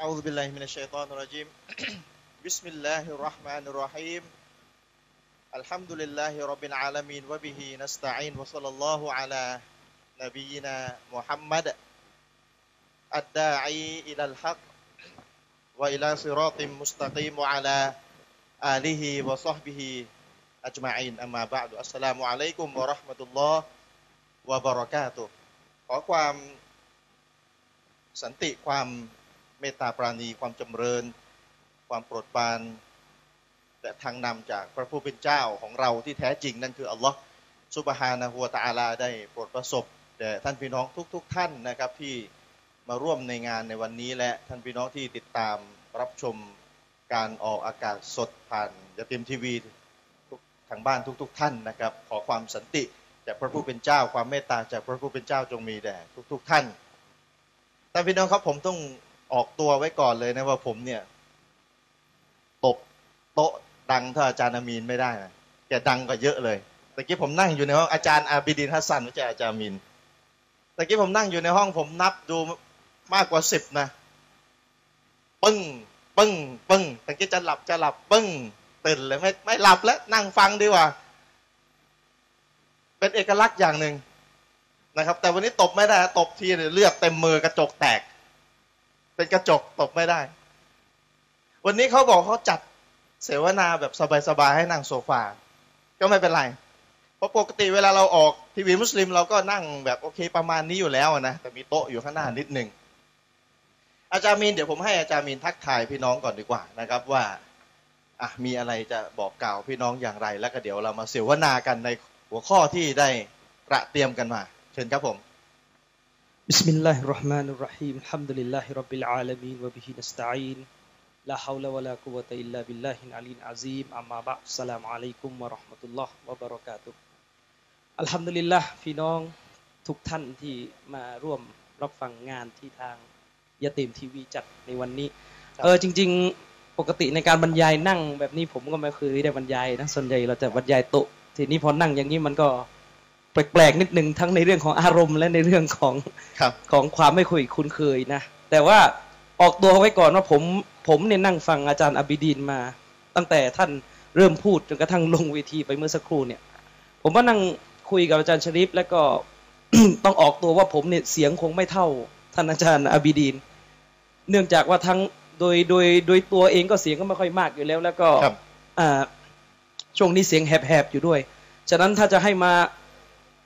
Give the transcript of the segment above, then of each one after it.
أعوذ بالله من الشيطان الرجيم بسم الله الرحمن الرحيم الحمد لله رب العالمين وبه نستعين وصلى الله على نبينا محمد الداعي إلى الحق وإلى صراط مستقيم وعلى آله وصحبه أجمعين أما بعد السلام عليكم ورحمة الله وبركاته ขอความสันติความ เมตตาปราณีความจำเริญ ความโปรดปรานและทางนำจากพระผู้เป็นเจ้าของเราที่แท้จริงนั่นคืออัลลอฮ์ซุบฮานะฮูวตาลาได้โปรดประสบแด่ท่านพี่น้องทุกๆทท่านนะครับที่มาร่วมในงานในวันนี้และท่านพี่น้องที่ติดตามรับชมการออกอากาศสดผ่านยาต็มทีวีทุกทางบ้านทุกๆทท่านนะครับ ขอความสันติจากพระผู้เป็นเจ้าความเมตตาจากพระผู้เป็นเจ้าจงมีแด่ทุกๆท่านท่านพี่น้องครับผมต้อง ออกตัวไว้ก่อนเลยนะว่าผมเนี่ยตบโต๊ะดังเท่าอาจารย์อามีนไม่ได้นะแกดังกว่าเยอะเลยตะกี้ผมนั่งอยู่ในห้องอาจารย์อาบิดินฮัสซันไม่ใช่อาจารย์มีนตะกี้ผมนั่งอยู่ในห้องผมนับดูมากกว่าสิบนะปึ้งปึ้งปึ้งตะกี้จะหลับจะหลับปึ้งตื่นเลยไม่ไม่หลับแล้วนั่งฟังดีกว่า เป็นเอกลักษณ์อย่างหนึ่งนะครับ แต่วันนี้ตบไม่ได้ตบทีเลือดเต็มมือกระจกแตก เป็นกระจกตบไม่ได้ วันนี้เขาบอกเขาจัดเสวนาแบบสบายๆให้นั่งโซฟา ก็ไม่เป็นไร เพราะปกติเวลาเราออกทีวีมุสลิม เราก็นั่งแบบโอเคประมาณนี้อยู่แล้วนะแต่มีโต๊ะอยู่ข้างหน้านิดหนึ่งอาจารย์มีนเดี๋ยวผมให้อาจารย์มีนทักทายพี่น้องก่อนดีกว่านะครับว่าอะมีอะไรจะบอกกล่าวพี่น้องอย่างไร แล้วก็เดี๋ยวเรามาเสวนากันในหัวข้อที่ได้ตระเตรียมกันมา เชิญครับผม بسم الله الرحمن الرحيم الحمد لله رب العالمين وبه نستعين لا حول ولا قوة إلا بالله العلي العظيم أما بعد السلام عليكم ورحمة الله وبركاته الحمد لله ลิลละพี่น้องทุกท่านที่มาร่วมรับฟังงานที่ทางยาเต็มทีวีจัดในวันนี้ เออจริง ๆปกติในการบรรยายนั่งแบบนี้ผมก็ไม่เคยได้บรรยายนะส่วนใหญ่เราจะบรรยายโต๊ะทีนี้พอนั่งอย่างนี้มันก็ แปลกๆนิดนึงทั้งในเรื่องของอารมณ์และในเรื่องของครับของความไม่คุยคุ้นเคยนะแต่ว่าออกตัวไว้ก่อนว่าผมผมเนี่ยนั่งฟังอาจารย์อบิดีนมา ตั้งแต่ท่านเริ่มพูดจนกระทั่งลงเวทีไปเมื่อสักครู่เนี่ย ผมก็นั่งคุยกับอาจารย์ชริฟแล้วก็ต้องออกตัวว่าผมเนี่ยเสียงคงไม่เท่าท่านอาจารย์อบิดีน เนื่องจากว่าทั้งโดยโดยโดยตัวเองก็เสียงก็ไม่ค่อยมากอยู่แล้ว แล้วก็ครับอ่าช่วงนี้เสียงแหบๆอยู่ด้วย ฉะนั้นถ้าจะให้มา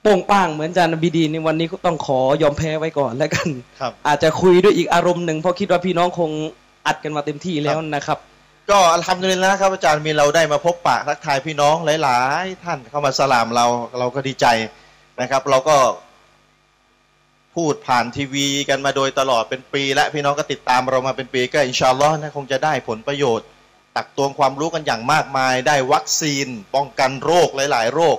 โป่งป้างเหมือนอาจารย์อบิดีนในวันนี้ก็ต้องขอยอมแพ้ไว้ก่อนแล้วกันครับ อาจจะคุยด้วยอีกอารมณ์หนึ่งเพราะคิดว่าพี่น้องคงอัดกันมาเต็มที่แล้วนะครับ ก็อัลฮัมดุลิลละครับอาจารย์มีเราได้มาพบปะทักทายพี่น้องหลาย ๆ ท่านเข้ามาสลามเราเราก็ดีใจนะครับ เราก็พูดผ่านทีวีกันมาโดยตลอดเป็นปี และพี่น้องก็ติดตามเรามาเป็นปีก็อินชาอัลลอฮ์นะคงจะได้ผลประโยชน์ ตักตวงความรู้กันอย่างมากมาย ได้วัคซีน ป้องกันโรคหลาย ๆ โรค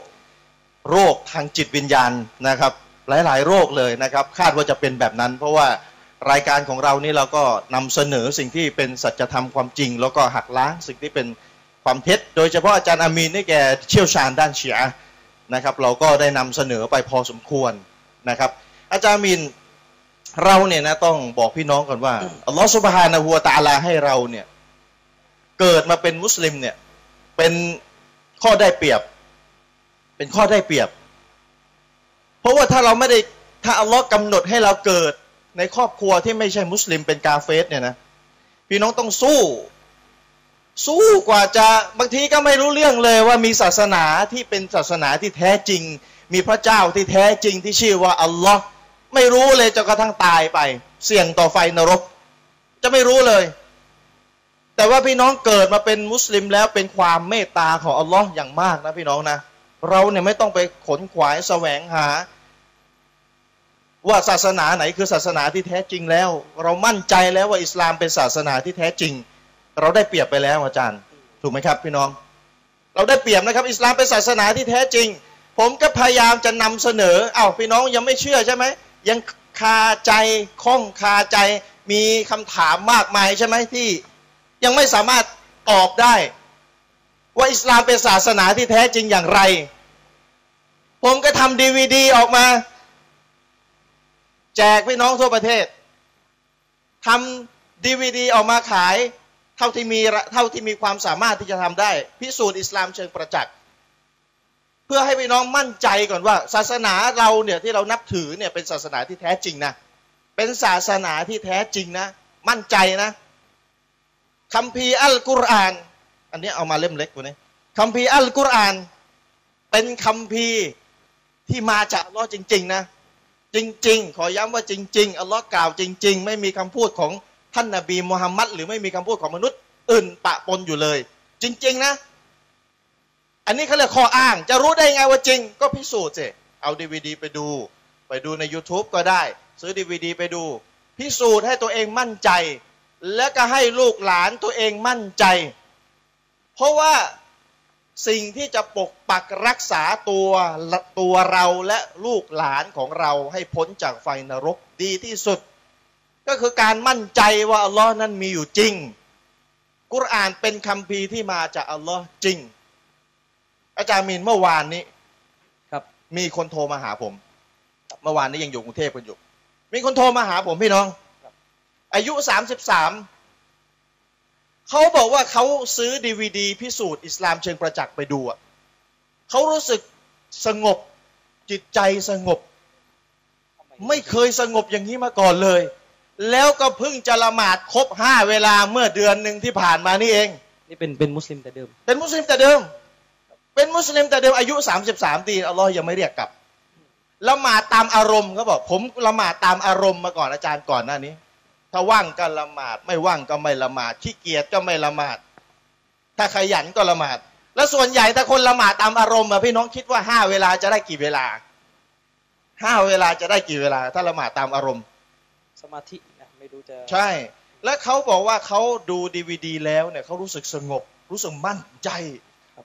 โรคทางจิตวิญญาณนะครับ หลายๆ โรคเลยนะครับ คาดว่าจะเป็นแบบนั้น เพราะว่ารายการของเรานี่เราก็นำเสนอสิ่งที่เป็นสัจธรรมความจริง แล้วก็หักล้างสิ่งที่เป็นความเท็จ โดยเฉพาะอาจารย์อามีนนี่แกเชี่ยวชาญด้านเชียร์นะครับ เราก็ได้นำเสนอไปพอสมควรนะครับ อาจารย์อามีนเราเนี่ยนะต้องบอกพี่น้องก่อนว่าอัลลอฮฺสุบฮานะฮูวตาลาให้เราเนี่ยเกิดมาเป็นมุสลิมเนี่ยเป็นข้อได้เปรียบ เป็นข้อได้เปรียบ เพราะว่าถ้าเราไม่ได้ถ้าอัลลอฮ์กำหนดให้เราเกิดในครอบครัวที่ไม่ใช่มุสลิมเป็นกาเฟสเนี่ยนะพี่น้องต้องสู้ สู้กว่าจะบางทีก็ไม่รู้เรื่องเลยว่ามีศาสนาที่เป็นศาสนาที่แท้จริง มีพระเจ้าที่แท้จริงที่ชื่อว่าอัลลอฮ์ไม่รู้เลยจนกระทั่งตายไป เสี่ยงต่อไฟนรก จะไม่รู้เลย แต่ว่าพี่น้องเกิดมาเป็นมุสลิมแล้วเป็นความเมตตาของอัลลอฮ์อย่างมากนะพี่น้องนะ เราเนี่ยไม่ต้องไปขนขวายแสวงหา ว่าศาสนาไหนคือศาสนาที่แท้จริงแล้ว เรามั่นใจแล้วว่าอิสลามเป็นศาสนาที่แท้จริง เราได้เปรียบไปแล้วอาจารย์ ถูกไหมครับพี่น้อง เราได้เปรียบนะครับ อิสลามเป็นศาสนาที่แท้จริง ผมก็พยายามจะนำเสนอเอ้าพี่น้องยังไม่เชื่อใช่ไหมยังคาใจข้องคาใจมีคำถามมากมายใช่ไหมที่ยังไม่สามารถตอบได้ ว่าอิสลามเป็นศาสนาที่แท้จริงอย่างไร ผมก็ทำดีวดีออกมา แจกพี่น้องทั่วประเทศทำดีวดีออกมาขาย เท่าที่มีเท่าที่มีความสามารถที่จะทำได้ พิสูจน์อิสลามเชิงประจักษ์เพื่อให้พี่น้องมั่นใจก่อนว่า ศาสนาเราเนี่ยที่เรานับถือเนี่ยเป็นศาสนาที่แท้จริงนะเป็นศาสนาที่แท้จริงนะ มั่นใจนะคัมภีร์อัลกุรอาน อันนี้เอามาเล่มเล็กกว่านี้คัมภีร์อัลกุรอาน เป็นคัมภีร์ ที่มาจากอัลลอฮ์จริง ๆ นะ จริง ๆ ขอย้ำว่าจริง ๆ อัลลอฮ์กล่าวจริง ๆ ไม่มีคำพูดของท่านนาบีมุฮัมมัดหรือไม่มีคำพูดของมนุษย์อื่นปะปนอยู่เลย จริง ๆ นะ อันนี้เขาเรียกข้ออ้าง จะรู้ได้ไงว่าจริง ก็พิสูจน์สิเอาดีวดีไปดู ไปดูใน YouTube ก็ได้ ซื้อดีวดีไปดู พิสูจน์ให้ตัวเองมั่นใจ และก็ให้ลูกหลานตัวเองมั่นใจ เพราะว่า สิ่งที่จะปกปักรักษาตัวตัวเราและลูกหลานของเราให้พ้นจากไฟนรกดีที่สุด ก็คือการมั่นใจว่าอัลลอฮ์นั้นมีอยู่จริง กุรอานเป็นคำพีที่มาจากอัลลอฮ์จริง อาจารย์มินเมื่อวานนี้ครับ มีคนโทรมาหาผม เมื่อวานนี้ยังอยู่กรุงเทพกันอยู่ มีคนโทรมาหาผมพี่น้อง อายุสามสิบสาม เขาบอกว่าเขาซื้อดีวดีพิสูจน์อิสลามเชิงประจักษ์ไปดูอะเขารู้สึกสงบจิตใจสงบ ไม่เคยสงบอย่างนี้มาก่อนเลย แล้วก็เพิ่งจะละหมาดครบห้าเวลาเมื่อเดือนหนึ่งที่ผ่านมานี่เอง นี่เป็นเป็นมุสลิมแต่เดิม เป็นมุสลิมแต่เดิม เป็นมุสลิมแต่เดิมอายุสามสิบสามปีอัลลอฮ์ยังไม่เรียกกลับละหมาดตามอารมณ์เขาบอก ผมละหมาดตามอารมณ์มาก่อนอาจารย์ก่อนหน้านี้ ถ้าว่างก็ละหมาด ไม่ว่างก็ไม่ละหมาด ขี้เกียจก็ไม่ละหมาด ถ้าขยันก็ละหมาด แล้วส่วนใหญ่ถ้าคนละหมาดตามอารมณ์อะพี่น้องคิดว่าห้าเวลาจะได้กี่เวลาห้าเวลาจะได้กี่เวลา ถ้าละหมาดตามอารมณ์ สมาธินะไม่รู้จะใช่ แล้วเขาบอกว่าเขาดูดีวดีแล้วเนี่ยเขารู้สึกสงบ รู้สึกมั่นใจ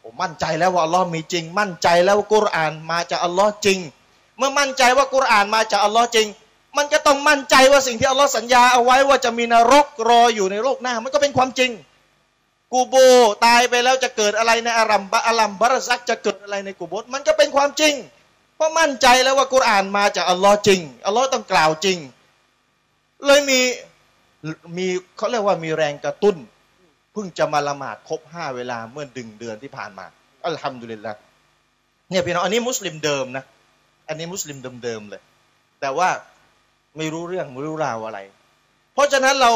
ผมมั่นใจแล้วว่าอัลลอฮ์มีจริง มั่นใจแล้วว่ากุรอานมาจากอัลลอฮ์จริง เมื่อมั่นใจว่ากุรอานมาจากอัลลอฮ์จริง มันก็ต้องมั่นใจว่าสิ่งที่อัลลอฮ์สัญญาเอาไว้ว่าจะมีนรกรออยู่ในโลกหน้า มันก็เป็นความจริง กูโบตายไปแล้วจะเกิดอะไรในอารัมบะอารัมบารซักจะเกิดอะไรในกูโบมันก็เป็นความจริง เพราะมั่นใจแล้วว่ากุรอานมาจากอัลลอฮ์จริงอัลลอฮ์ต้องกล่าวจริง เลยมีมีเขาเรียกว่ามีแรงกระตุ้นเพิ่งจะมาละหมาดครบห้าเวลาเมื่อดึงเดือนที่ผ่านมาอัลฮัมดุลิลละเนี่ยพี่น้องอันนี้มุสลิมเดิมนะอันนี้มุสลิมเดิมๆเลย แต่ว่า ไม่รู้เรื่องไม่รู้ราวอะไร เพราะฉะนั้นเรา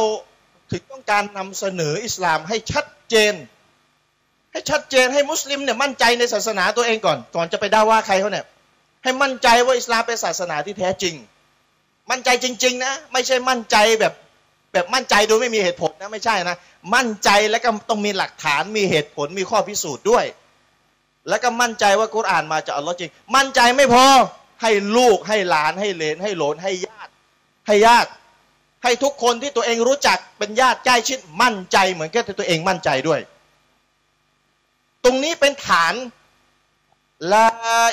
ถึงต้องการนำเสนออิสลามให้ชัดเจน ให้ชัดเจนให้มุสลิมเนี่ยมั่นใจในศาสนาตัวเองก่อน ก่อนจะไปด่าว่าใครเขาเนี่ยให้มั่นใจว่าอิสลามเป็นศาสนาที่แท้จริง มั่นใจจริง ๆ นะ ไม่ใช่มั่นใจแบบแบบมั่นใจโดยไม่มีเหตุผลนะไม่ใช่นะ มั่นใจแล้วก็ต้องมีหลักฐานมีเหตุผลมีข้อพิสูจน์ด้วย แล้วก็มั่นใจว่ากุรอานมาจากอัลลอฮ์จริง มั่นใจไม่พอให้ลูกให้หลานให้เลนให้โหลนให้ญาติ ให้ญาติให้ทุกคนที่ตัวเองรู้จักเป็นญาติใกล้ชิดมั่นใจ เหมือนกับตัวเองมั่นใจด้วย ตรงนี้เป็นฐานลา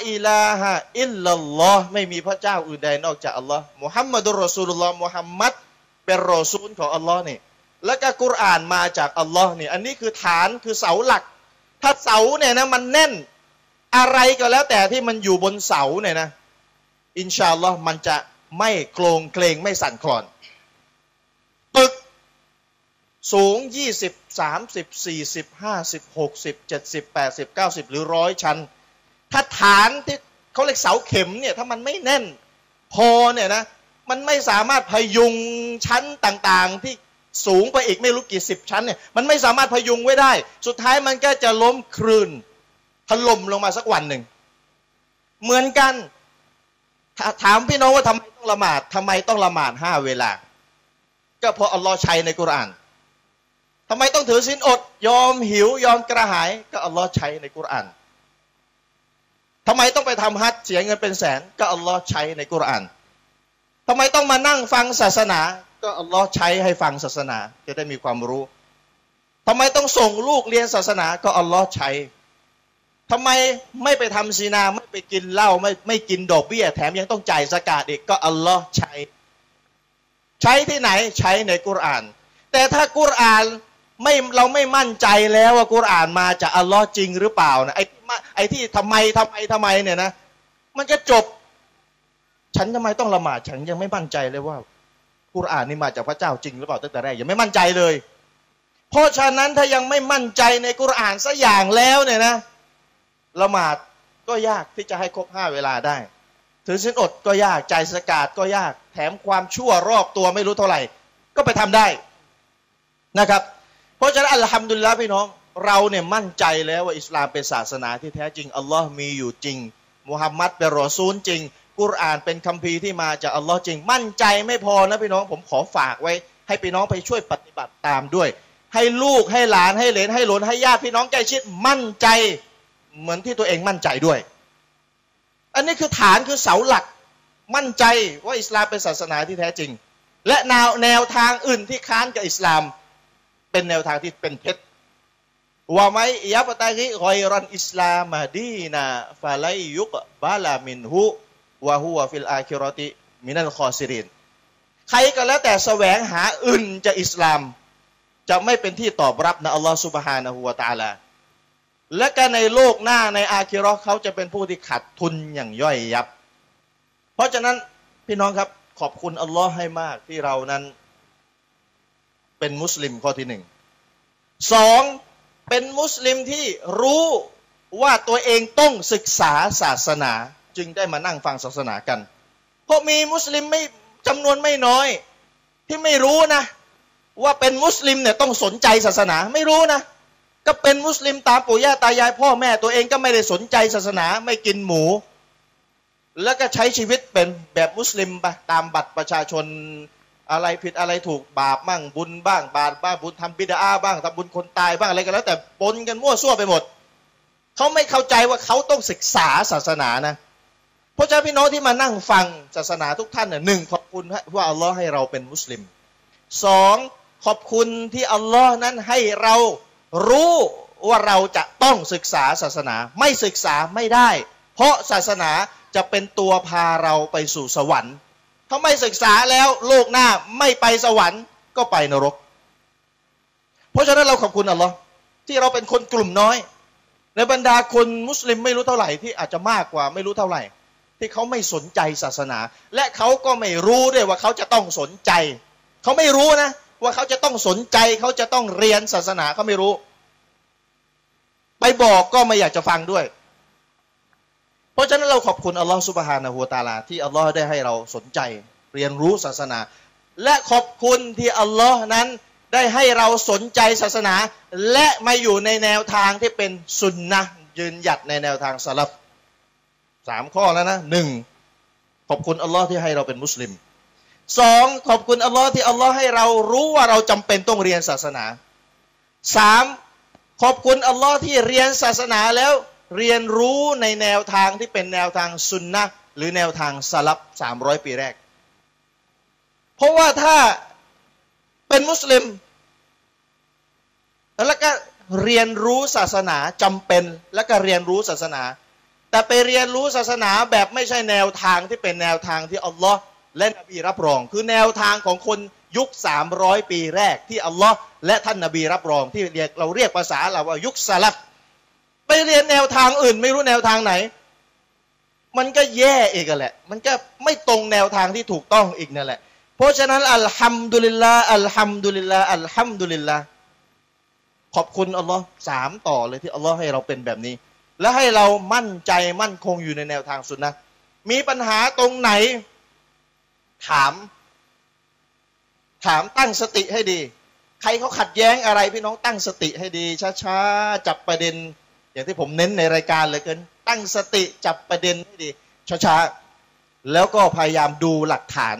อิลาฮะอิลลัลลอฮ์ไม่มีพระเจ้าอื่นใดนอกจากอัลลอฮ์มุฮัมมัดุลรอซูลุลลอฮ์มุฮัมมัดเป็นรอซูลของอัลลอฮ์นี่แล้วก็กุรอานมาจากอัลลอฮ์นี่อันนี้คือฐานคือเสาหลัก ถ้าเสาเนี่ยนะมันแน่นอะไรก็แล้วแต่ที่มันอยู่บนเสาเนี่ยนะ อินชาอัลลอฮ์มันจะ ไม่โกรงเกรงไม่สั่นคลอน ตึกสูงยี่สิบสามสิบสี่สิบห้าสิบหกสิบเจ็ดสิบแปดสิบเก้าสิบหรือร้อยชั้น ถ้าฐานที่เขาเรียกเสาเข็มเนี่ยถ้ามันไม่แน่นพอเนี่ยนะมันไม่สามารถพยุงชั้นต่างๆ ที่สูงไปอีกไม่รู้กี่สิบชั้นเนี่ยมันไม่สามารถพยุงไว้ได้ สุดท้ายมันก็จะล้มคลืนถล่มลงมาสักวันหนึ่ง เหมือนกัน ถามพี่น้องว่าทำไมต้องละหมาดทำไมต้องละหมาดห้าเวลา ก็เพราะอัลลอฮ์ใช้ในกุรานทำไมต้องถือศีลอด ยอมหิวยอมกระหาย ก็อัลลอฮ์ใช้ในกุรานทำไมต้องไปทำฮัจเสียเงินเป็นแสน ก็อัลลอฮ์ใช้ในกุรานทำไมต้องมานั่งฟังศาสนา ก็อัลลอฮ์ใช้ให้ฟังศาสนา จะได้มีความรู้ทำไมต้องส่งลูกเรียนศาสนา ก็อัลลอฮ์ใช้ ทำไมไม่ไปทำซีนาไม่ไปกินเหล้าไม่ไม่กินดอกเบี้ยแถมยังต้องจ่ายสกาดอีกก็อัลลอฮ์ใช้ ใช้ที่ไหนใช้ในกุราน แต่ถ้ากุรานไม่เราไม่มั่นใจแล้วว่ากุรานมาจากอัลลอฮ์จริงหรือเปล่านะไอ้ไอ้ที่ทำไมทำไมทำไมเนี่ยนะ มันจะจบ ฉันทำไมต้องละหมาดฉันยังไม่มั่นใจเลยว่ากุรานนี่มาจากพระเจ้าจริงหรือเปล่าตั้งแต่แรกยังไม่มั่นใจเลย เพราะฉะนั้นถ้ายังไม่มั่นใจในกุรานสักอย่างแล้วเนี่ยนะ ละหมาดก็ยากที่จะให้ครบห้าเวลาได้ ถือสินอดก็ยากใจสกาดก็ยาก แถมความชั่วรอบตัวไม่รู้เท่าไหร่ ก็ไปทำได้นะครับ เพราะฉะนั้นอัลฮัมดุลิลละพี่น้อง เราเนี่ยมั่นใจแล้วว่าอิสลามเป็นศาสนาที่แท้จริงอัลลอฮ์มีอยู่จริงมุฮัมมัดเป็นรอซูลจริง กุรอานเป็นคัมภีร์ที่มาจากอัลลอฮ์จริง มั่นใจไม่พอนะพี่น้องผมขอฝากไว้ ให้พี่น้องไปช่วยปฏิบัติตามด้วย ให้ลูกให้หลานให้เหลนให้หลนให้ญาติพี่น้องใกล้ชิดมั่นใจ เหมือนที่ตัวเองมั่นใจด้วย อันนี้คือฐานคือเสาหลักมั่นใจว่าอิสลามเป็นศาสนาที่แท้จริง และแนวแนวทางอื่นที่ค้านกับอิสลาม เป็นแนวทางที่เป็นเท็จومن يبتغ غير الإسلام دينا فلن يقبل منه وهو في الآخرة من الخاسرينใครก็แล้วแต่แสวงหาอื่นจากอิสลาม จะไม่เป็นที่ตอบรับนะอัลลอฮฺสุบฮานะฮูวาตาลา และก็ในโลกหน้าในอาคิรอเขาจะเป็นผู้ที่ขาดทุนอย่างย่อยยับ เพราะฉะนั้นพี่น้องครับขอบคุณอัลลอฮ์ให้มากที่เรานั้น เป็นมุสลิมข้อที่หนึ่งสองเป็นมุสลิมที่รู้ว่าตัวเองต้องศึกษาศาสนาจึงได้มานั่งฟังศาสนากัน เพราะมีมุสลิมไม่จำนวนไม่น้อย ที่ไม่รู้นะ ว่าเป็นมุสลิมเนี่ยต้องสนใจศาสนาไม่รู้นะ ก็เป็นมุสลิมตามปู่ย่าตายายพ่อแม่ตัวเองก็ไม่ได้สนใจศาสนาไม่กินหมู แล้วก็ใช้ชีวิตเป็นแบบมุสลิมไปตามบัตรประชาชนอะไรผิดอะไรถูกบาปบ้างบุญบ้างบาปบ้างบุญทำบิดาบ้างทำบุญคนตายบ้างอะไรก็แล้วแต่ปนกันมั่วซั่วไปหมดเขาไม่เข้าใจว่าเขาต้องศึกษาศาสนานะพราะฉะนั้นพี่น้องที่มานั่งฟังศาสนาทุกท่านเนี่ยหนึ่งขอบคุณว่าอัลลอฮ์ให้เราเป็นมุสลิมสองขอบคุณที่อัลลอฮ์นั้นให้เรา รู้ว่าเราจะต้องศึกษาศาสนาไม่ศึกษาไม่ได้ เพราะศาสนาจะเป็นตัวพาเราไปสู่สวรรค์ถ้าไม่ศึกษาแล้วโลกหน้าไม่ไปสวรรค์ก็ไปนรก เพราะฉะนั้นเราขอบคุณอัลลอฮ์ที่เราเป็นคนกลุ่มน้อย ในบรรดาคนมุสลิมไม่รู้เท่าไหร่ที่อาจจะมากกว่าไม่รู้เท่าไหร่ ที่เขาไม่สนใจศาสนา และเขาก็ไม่รู้ด้วยว่าเขาจะต้องสนใจ เขาไม่รู้นะ ว่าเขาจะต้องสนใจเขาจะต้องเรียนศาสนาเขาไม่รู้ ไปบอกก็ไม่อยากจะฟังด้วย เพราะฉะนั้นเราขอบคุณอัลลอฮฺสุบฮานะฮูตาลา ที่อัลลอฮ์ได้ให้เราสนใจเรียนรู้ศาสนา และขอบคุณที่อัลลอฮ์นั้นได้ให้เราสนใจศาสนา และมาอยู่ในแนวทางที่เป็นสุนนะยืนหยัดในแนวทางสลับสามข้อแล้วนะหนึ่งขอบคุณอัลลอฮ์ที่ให้เราเป็นมุสลิม สองขอบคุณอัลลอฮ์ที่อัลลอฮ์ให้เรารู้ว่าเราจำเป็นต้องเรียนศาสนาสามขอบคุณอัลลอฮ์ที่เรียนศาสนาแล้วเรียนรู้ในแนวทางที่เป็นแนวทางสุนนะหรือแนวทางสลับสามร้อยปีแรก เพราะว่าถ้าเป็นมุสลิม แล้วก็เรียนรู้ศาสนาจำเป็นแล้วก็เรียนรู้ศาสนา แต่ไปเรียนรู้ศาสนาแบบไม่ใช่แนวทางที่เป็นแนวทางที่อัลลอฮ์ และนบีรับรอง คือแนวทางของคนยุคสามร้อยปีแรกที่อัลลอฮ์และท่านนบีรับรองที่เรียกเราเรียกภาษาเราว่ายุคสลับไปเรียนแนวทางอื่น ไม่รู้แนวทางไหน มันก็แย่เอีกแหละ มันก็ไม่ตรงแนวทางที่ถูกต้องอีกนั่นแหละ เพราะฉะนั้นอัลฮัมดุลิลลาอัลฮัมดุลิลลาอัลฮัมดุลิลลาขอบคุณอัลลอฮ์สามต่อเลยที่อัลลอฮ์ให้เราเป็นแบบนี้ และให้เรามั่นใจมั่นคงอยู่ในแนวทางสุดนะมีปัญหาตรงไหน ถาม ถามตั้งสติให้ดี ใครเขาขัดแย้งอะไรพี่น้องตั้งสติให้ดี ช้าๆ จับประเด็น อย่างที่ผมเน้นในรายการเลยเกิน ตั้งสติจับประเด็นให้ดี ช้าๆ แล้วก็พยายามดูหลักฐาน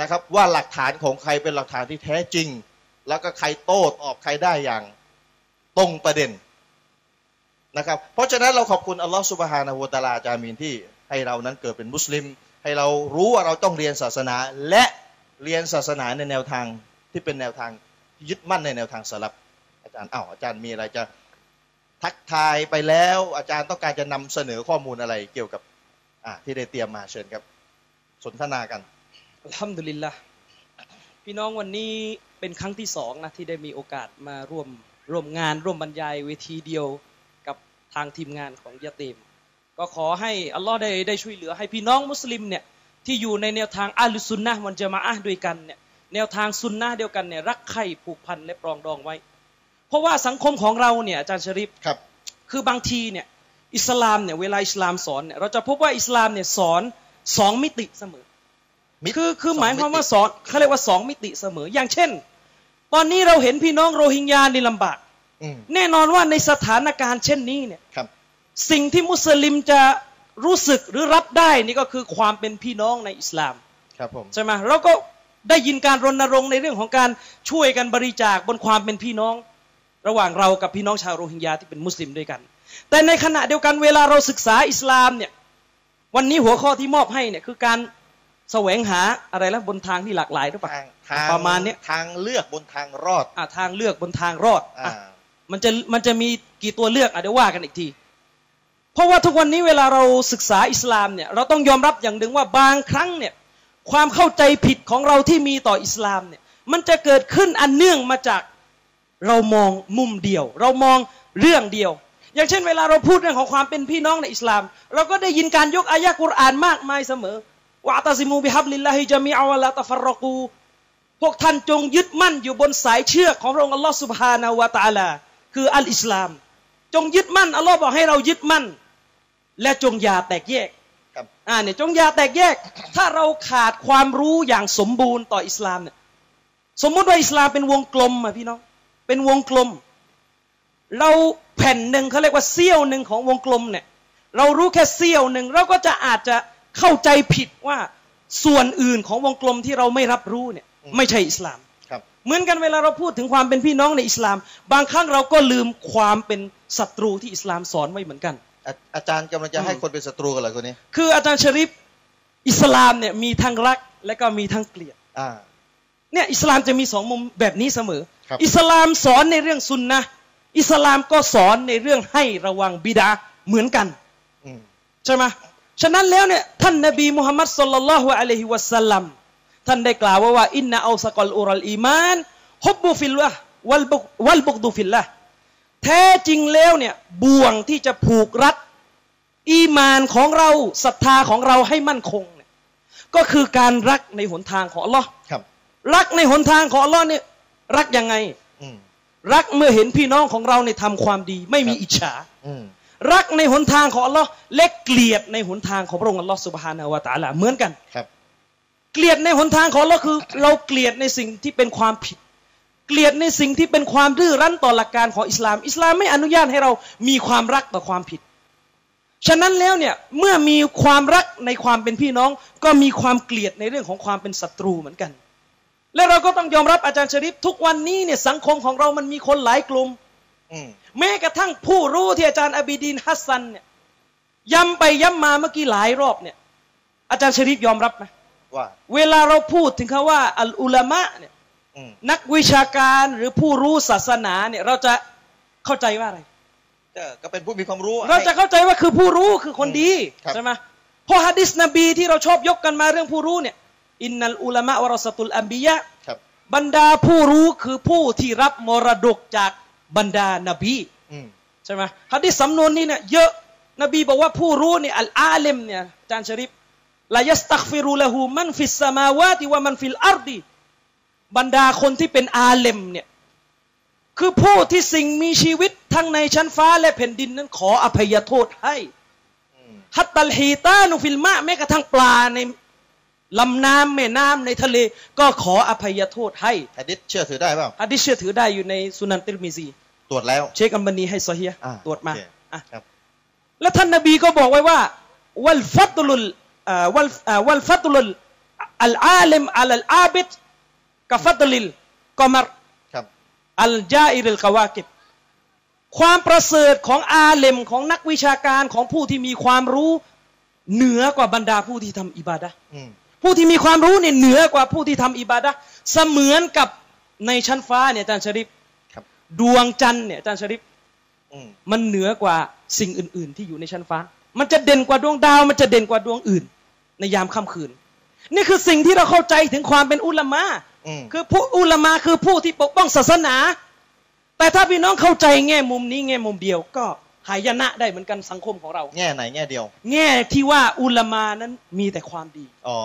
นะครับ ว่าหลักฐานของใครเป็นหลักฐานที่แท้จริง แล้วก็ใครโต้ตอบใครได้อย่างตรงประเด็นนะครับ เพราะฉะนั้นเราขอบคุณอัลลอฮฺสุบฮานาหูตาลาจามีนที่ให้เรานั้นเกิดเป็นมุสลิม ให้เรารู้ว่าเราต้องเรียนศาสนา และเรียนศาสนาในแนวทางที่เป็นแนวทางยึดมั่นในแนวทางสลับอาจารย์อ้าวอาจารย์มีอะไรจะทักทายไปแล้ว อาจารย์ต้องการจะนำเสนอข้อมูลอะไรเกี่ยวกับอ่าที่ได้เตรียมมาเชิญครับ สนทนากันอัลฮัมดุลิลละพี่น้องวันนี้เป็นครั้งที่สองนะที่ได้มีโอกาสมาร่วมร่วมงานร่วมบรรยายเวทีเดียวกับทางทีมงานของยาเตม ก็ขอให้อัลลอฮ์ได้ได้ช่วยเหลือ ให้พี่น้องมุสลิมเนี่ยที่อยู่ในแนวทางอัลลุซุนนะห์วันจะมาอะห์ด้วยกันเนี่ยแนวทางซุนนะห์เดียวกันเนี่ยรักใคร่ผูกพันและปรองดองไว้ เพราะว่าสังคมของเราเนี่ยอาจารย์ชริปครับ คือบางทีเนี่ยอิสลามเนี่ยเวลาอิสลามสอนเนี่ยเราจะพบว่าอิสลามเนี่ยสอนสองมิติเสมอมิติคือคือสองหมายความมิติว่าสอนเขาเรียกว่าสองมิติเสมอ อย่างเช่น ตอนนี้เราเห็นพี่น้องโรฮิงญานี่ลำบากอืมแน่นอนว่าในสถานการณ์เช่นนี้เนี่ยครับ สิ่งที่มุสลิมจะรู้สึกหรือรับได้นี่ก็คือความเป็นพี่น้องในอิสลามครับผมใช่ไหมเราก็ได้ยินการรณรงค์ในเรื่องของการช่วยกันบริจาคบนความเป็นพี่น้อง ระหว่างเรากับพี่น้องชาวโรฮิงญาที่เป็นมุสลิมด้วยกัน แต่ในขณะเดียวกันเวลาเราศึกษาอิสลามเนี่ยวันนี้หัวข้อที่มอบให้เนี่ยคือการแสวงหาอะไรแล้วบนทางที่หลากหลายหรือเปล่าทางทางประมาณเนี้ยทางเลือกบนทางรอดอะทางเลือกบนทางรอดอ่าอะมันจะมันจะมีกี่ตัวเลือกอะเดี๋ยวว่ากันอีกที เพราะว่าทุกวันนี้เวลาเราศึกษาอิสลามเนี่ยเราต้องยอมรับอย่างหนึ่งว่าบางครั้งเนี่ยความเข้าใจผิดของเราที่มีต่ออิสลามเนี่ยมันจะเกิดขึ้นอันเนื่องมาจากเรามองมุมเดียว เรามองเรื่องเดียว อย่างเช่น เวลาเราพูดเรื่องของความเป็นพี่น้องในอิสลาม เราก็ได้ยินการยกอายะกุรอานมากมายเสมอวะตาซิมูบิฮับลิลลาฮิจามิอาวะลาตฟรรกูพวกท่านจงยึดมั่นอยู่บนสายเชือกของพระองค์อัลลอฮ์สุบฮานาวะตาลา คืออัลอิสลาม จงยึดมั่นอัลลอฮ์บอกให้เรายึดมั่น และจงอย่าแตกแยกครับอ่าเนี่ยจงอย่าแตกแยก ถ้าเราขาดความรู้อย่างสมบูรณ์ต่ออิสลามเนี่ยสมมุติว่าอิสลามเป็นวงกลมอะพี่น้องเป็นวงกลม เราแผ่นหนึ่งเขาเรียกว่าเสี้ยวหนึ่งของวงกลมเนี่ย เรารู้แค่เสี้ยวหนึ่งเราก็จะอาจจะเข้าใจผิดว่าส่วนอื่นของวงกลมที่เราไม่รับรู้เนี่ย ไม่ใช่อิสลามครับเหมือนกันเวลาเราพูดถึงความเป็นพี่น้องในอิสลาม บางครั้งเราก็ลืมความเป็นศัตรูที่อิสลามสอนไว้เหมือนกัน อาอาจารย์กำลังจะให้คนเป็นศัตรูกันเหรอคนนี้ คืออาจารย์ชริปอิสลามเนี่ยมีทั้งรักและก็มีทั้งเกลียดอ่าเนี่ยอิสลามจะมีสองมุมแบบนี้เสมอครับอิสลามสอนในเรื่องซุนนะห์อิสลามก็สอนในเรื่องให้ระวังบิดาเหมือนกันอืมใช่ไหมฉะนั้นแล้วเนี่ยท่านนบีมุฮัมมัดสุลลัลลอฮุอะลัยฮิวะสัลลัมท่านได้กล่าวไว้ว่าإن أوثق عرى الإيمان الحب في الله والبغض والبغض في الله แท้จริงแล้วเนี่ยบ่วงที่จะผูกรัดอีมานของเราศรัทธาของเราให้มั่นคงเนี่ยก็คือการรักในหนทางของอัลลอฮ์ครับ รักในหนทางของอัลลอฮ์เนี่ยรักยังไงอืมรักเมื่อเห็นพี่น้องของเราเนี่ยทำความดี ไม่มีอิจฉาอืมรักในหนทางของอัลลอฮ์และเกลียดในหนทางของพระองค์อัลลอฮ์سبحانه وتعالىเหมือนกันครับ เกลียดในหนทางของอัลลอฮ์คือ เราเกลียดในสิ่งที่เป็นความผิด เกลียดในสิ่งที่เป็นความดื้อรั้นต่อหลักการของอิสลาม อิสลามไม่อนุญาตให้เรามีความรักต่อความผิด ฉะนั้นแล้วเนี่ยเมื่อมีความรักในความเป็นพี่น้อง ก็มีความเกลียดในเรื่องของความเป็นศัตรูเหมือนกัน และเราก็ต้องยอมรับอาจารย์ชริปทุกวันนี้เนี่ยสังคมของเรามันมีคนหลายกลุ่มอืมแม้กระทั่งผู้รู้ที่อาจารย์อบีดีนฮัสซันเนี่ยย้ำไปย้ำมาเมื่อกี้หลายรอบเนี่ย อาจารย์ชริปยอมรับไหมว่า เวลาเราพูดถึงคำว่า อัลอุลามะเนี่ยอืม นักวิชาการหรือผู้รู้ศาสนาเนี่ยเราจะเข้าใจว่าอะไรก็ก็เป็นผู้มีความรู้ เราจะให้เข้าใจว่าคือผู้รู้คือคนดีครับใช่ไหมเพราะฮะดิษนบีที่เราชอบยกกันมาเรื่องผู้รู้เนี่ยอินนัลอุลามะวะรอสตุลอัมบิยะครับบรรดาผู้รู้คือผู้ที่รับมรดกจากบรรดานบีอืมใช่ไหมฮะดิษสำนวนนี้เนี่ยเยอะนบีบอกว่าผู้รู้เนี่ยالعالمเนี่ยอาจารย์ชริปลาيستغفر له من في السماوات ومن في الأرض บรรดาคนที่เป็นอาเลมเนี่ยคือผู้ที่สิ่งมีชีวิตทั้งในชั้นฟ้าและแผ่นดินนั้นขออภัยโทษให้อืมحتى الحيتان في الماءแม้กระทั่งปลาในลำน้ำแม่น้ำในทะเล ก็ขออภัยโทษให้ฮะดิษเชื่อถือได้เปล่าฮะดิษเชื่อถือได้อยู่ในสุนันติรมิซี ตรวจแล้ว เชคอัลบานีให้ซอฮีฮ์อ่าตรวจมาโอเคอะครับแล้วท่านนบีก็บอกไว้ว่าوفضل อ่า و อ่า وفضل العالم على العابد كفضل القمر ครับ على سائر الكواكبความประเสริฐของอาเลมของนักวิชาการของผู้ที่มีความรู้ เหนือกว่าบรรดาผู้ที่ทำอิบาดะห์อืมผู้ที่มีความรู้เนี่ยเหนือกว่าผู้ที่ทำอิบาดะห์เสมือนกับในชั้นฟ้าเนี่ยอาจารย์ชริปครับดวงจันทร์เนี่ยอาจารย์ชริปอืมมันเหนือกว่าสิ่งอื่น ๆ ที่อยู่ในชั้นฟ้า มันจะเด่นกว่าดวงดาว มันจะเด่นกว่าดวงอื่น ในยามค่ำคืน นี่คือสิ่งที่เราเข้าใจถึงความเป็นอุลามะอืม คือผู้อุลามะคือผู้ที่ปกป้องศาสนา แต่ถ้าพี่น้องเข้าใจแง่มุมนี้แง่มุมเดียวก็หายนะได้เหมือนกันสังคมของเรา แง่ไหนแง่เดียว แง่ที่ว่าอุลามานั้นมีแต่ความดีอ๋อ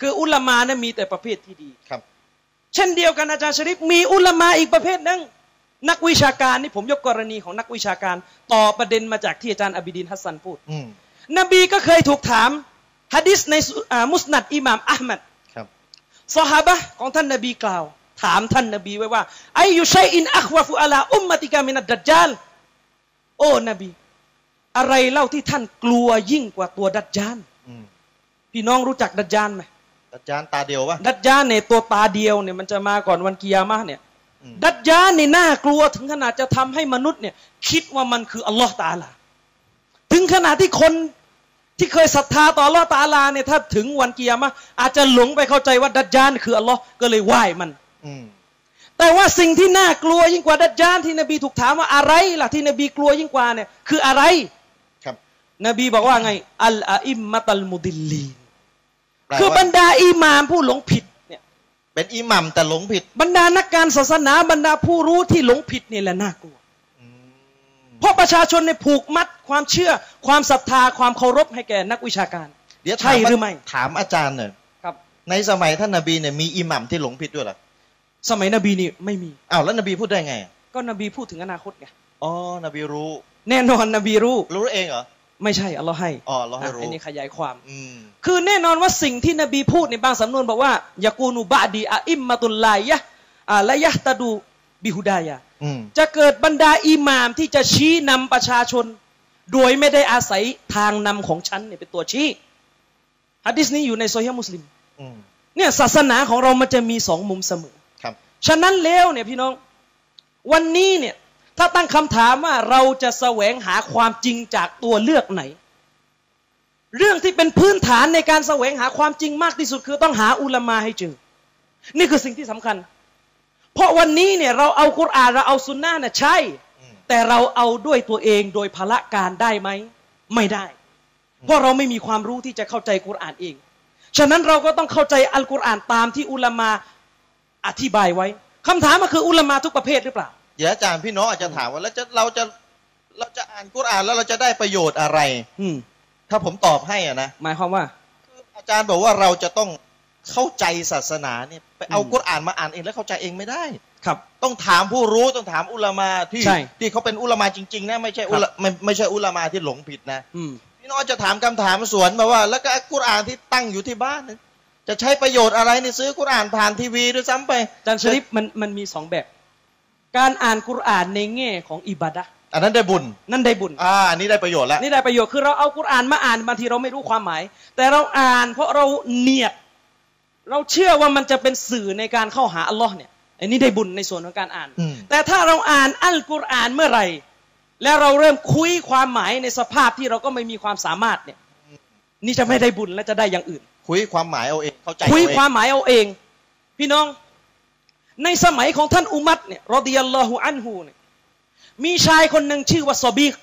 คืออุลามานั้นมีแต่ประเภทที่ดีครับ เช่นเดียวกันอาจารย์ชริปมีอุลามาอีกประเภทหนึงนักวิชาการนี่ผมยกกรณีของนักวิชาการต่อประเด็นมาจากที่อาจารย์อบิดินฮัสซันพูดอืมนบีก็เคยถูกถามฮะดิษในสุอ่ามุสนัดอิหม่ามอัลมัดครับ ซอฮาบะห์ของท่านนบีกล่าว ถามท่านนบีไว้ว่าไอยุชัยอินอัควาฟุอาลาอุมมติกามินัดดัจจาลโอ้นบี อะไรเล่าที่ท่านกลัวยิ่งกว่าตัวดัจจาลอืมพี่น้องรู้จักดัจจาลไหมอาจารย์ตาเดียววะดัจจาลเนี่ยตัวตาเดียวเนี่ยมันจะมาก่อนวันกิยามะห์เนี่ยอืมดัจจาลนี่น่ากลัวถึงขนาดจะทำให้มนุษย์เนี่ย คิดว่ามันคืออัลลอฮ์ตาอาลา ถึงขนาดที่คน ที่เคยศรัทธาต่ออัลลอฮ์ตาอาลาเนี่ยถ้าถึงวันกิยามะห์อาจจะหลงไปเข้าใจว่าดัจจาลคืออัลลอฮ์ก็เลยไหว้มันอืมแต่ว่าสิ่งที่น่ากลัวยิ่งกว่าดัจจาลที่นบีถูกถามว่าอะไรล่ะที่นบีกลัวยิ่งกว่าเนี่ยคืออะไร ครับ นบีบอกว่าไง อัลอาอิมมัตัลมุดิลลีนแปลคือบรว่ารดาอิหมามผู้หลงผิดเนี่ย เป็นอิหมัมแต่หลงผิด บรรดานักการศาสนาบรรดาผู้รู้ที่หลงผิดนี่แหละน่ากลัวอืม เพราะประชาชนเนี่ยผูกมัดความเชื่อ ความศรัทธาความเคารพให้แก่นักวิชาการ เดี๋ยวใช่ถามหรือไม่ถามอาจารย์หน่อยครับ ในสมัยท่านนบีเนี่ยมีอิหมัมที่หลงผิดด้วยเหรอสมัยนบีนี่ไม่มีอ้าวแล้วนบีพูดได้ไง ก็นบีพูดถึงอนาคตไงอ๋อนบีรู้ แน่นอนนบีรู้ รู้เองเหรอไม่ใช่อัลลอฮ์ให้อ๋อเราให้อะรู้อันนี้ขยายความอืมคือแน่นอนว่าสิ่งที่นบีพูดในบางสำนวนบอกว่ายากูนูบะดีอาอิมมาตุลลายะอ่าและยะตะดู บิฮุดายะอืมจะเกิดบรรดาอิหมามที่จะชี้นำประชาชน โดยไม่ได้อาศัยทางนำของฉันเนี่ยเป็นตัวชี้ฮะดิษนี้อยู่ในโซฮีฮ์มุสลิมอืมเนี่ยศาสนาของเรามันจะมีสองมุมเสมอครับ ฉะนั้นแล้วเนี่ยพี่น้องวันนี้เนี่ยถ้าตั้งคำถามว่าเราจะแสวงหาความจริงจากตัวเลือกไหน เรื่องที่เป็นพื้นฐานในการแสวงหาความจริงมากที่สุดคือต้องหาอุลามาให้เจอนี่คือสิ่งที่สำคัญ เพราะวันนี้เนี่ยเราเอากุรอานเราเอาซุนนะห์เนี่ยใช่อืมแต่เราเอาด้วยตัวเองโดยพละการได้ไหม ไม่ได้ เพราะเราไม่มีความรู้ที่จะเข้าใจกุรอานเอง ฉะนั้นเราก็ต้องเข้าใจอัลกุรอานตามที่อุลามาอธิบายไว้คำถามก็คืออุลามาทุกประเภทหรือเปล่าเดี๋ยวอาจารย์พี่น้องอาจจะถามว่าแล้วจะเราจะเราจะอ่านกุรอานแล้วเราจะได้ประโยชน์อะไร อืมถ้าผมตอบให้อะนะหมายความว่าคืออาจารย์บอกว่าเราจะต้อง เข้าใจศาสนาเนี่ยไปเอาอืมกุรอานมาอ่านเองแล้วเข้าใจเองไม่ได้ ครับ ต้องถามผู้รู้ต้องถามอุลามาที่ใช่ที่เขาเป็นอุลามาจริงๆนะไม่ใช่อุลาไม่ไม่ใช่อุลามาที่หลงผิดนะอืมพี่น้องจะถามคำถามสวนมาว่า แล้วก็กุรอานที่ตั้งอยู่ที่บ้านเนี่ยจะใช้ประโยชน์อะไรนี่ซื้อกุรอานผ่านทีวีด้วยซ้ำไปอาจารย์ชริปมันมันมีสองแบบ การอ่านกุรอานในแง่ของอิบาดะห์อันนั้นได้บุญ นั่นได้บุญ อ่าอันนี้ได้ประโยชน์แล้ว นี่ได้ประโยชน์ คือเราเอากุรอานมาอ่านบางทีเราไม่รู้ความหมาย แต่เราอ่านเพราะเราเนียด เราเชื่อว่ามันจะเป็นสื่อในการเข้าหาอัลลอฮ์เนี่ยอันนี้ได้บุญในส่วนของการอ่านอืมแต่ถ้าเราอ่านอัลกุรอานเมื่อไหร่แล้วเราเริ่มคุยความหมายในสภาพที่เราก็ไม่มีความสามารถเนี่ยนี่จะไม่ได้บุญและจะได้อย่างอื่น คุยความหมายเอาเองเข้าใจคุยเอาเองความหมายเอาเอง พี่น้อง ในสมัยของท่านอุมัตเนี่ยรอดิยัลลอฮุอันฮูเนี่ยมีชายคนหนึ่งชื่อว่าซอบีก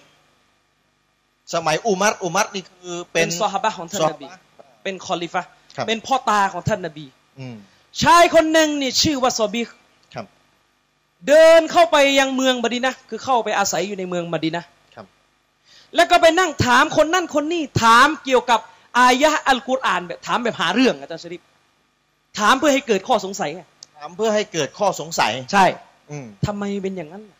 สมัยอุมัรอุมัรนี่คือเป็เป็นนซอฮาบะห์ของท่านนบีซอฮาบะห์เป็นคอลิฟะห์ครับ เป็นพ่อตาของท่านนบีอืมชายคนหนึ่งนี่ชื่อว่าซอบีกครับเดินเข้าไปยังเมืองมะดีนะห์คือเข้าไปอาศัยอยู่ในเมืองมะดีนะห์ครับแล้วก็ไปนั่งถามคนนั่นคนนี้ถามเกี่ยวกับอายะห์อัลกุรอานแบบถามแบบหาเรื่องอาจารย์ชริปถามเพื่อให้เกิดข้อสงสัยไงถามเพื่อให้เกิดข้อสงสัยใช่อืมทำไมเป็นอย่างนั้นล่ะ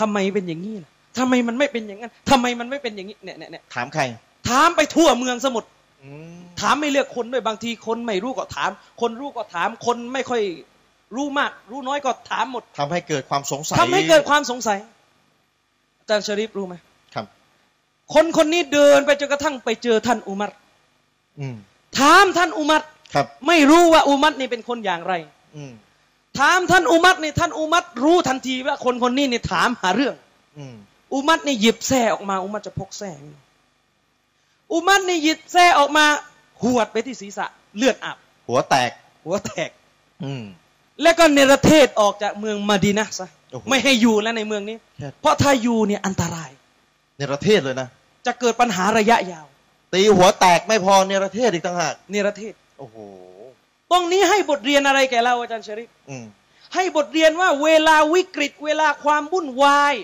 ทำไมเป็นอย่างนี้ล่ะทำไมมันไม่เป็นอย่างนั้นทำไมมันไม่เป็นอย่างนี้เนี่ยเนี่ยเนี่ยถามใคร ถามไปทั่วเมืองสมุทรอืม ถามไม่เลือกคนด้วยบางทีคนไม่รู้ก็ถาม คนรู้ก็ถาม คนไม่ค่อยรู้มาก รู้น้อยก็ถามหมดทำให้เกิดความสงสัยทำให้เกิดความสงสัยอาจารย์ชริปรู้ไหมครับ คนคนนี้เดินไปจนกระทั่งไปเจอท่านอุมัรอืมถามท่านอุมัรครับ ไม่รู้ว่าอุมัรนี่เป็นคนอย่างไร อืมถามท่านอุมัรนี่ท่านอุมัรรู้ทันทีว่าคนคนนี้นี่ถามหาเรื่อง อืมอุมัรนี่หยิบแส้ออกมา อุมัรจะพกแส้นี่อุมัรนี่หยิบแส้ออกมา หวดไปที่ศีรษะเลือดอาบหัวแตก หัวแตก อืม แล้วก็เนรเทศออกจากเมืองมาดีนะห์ซะโอ้โห ไม่ให้อยู่แล้วในเมืองนี้แค่เพราะถ้าอยู่เนี่ยอันตรายในประเทศเลยนะ จะเกิดปัญหาระยะยาว ตีหัวแตกไม่พอในประเทศอีกต่างหาก เนรเทศ โอ้โห ตรงนี้ให้บทเรียนอะไรแก่เราอาจารย์ชริฟอืม ให้บทเรียนว่าเวลาวิกฤต เวลาความวุ่นวาย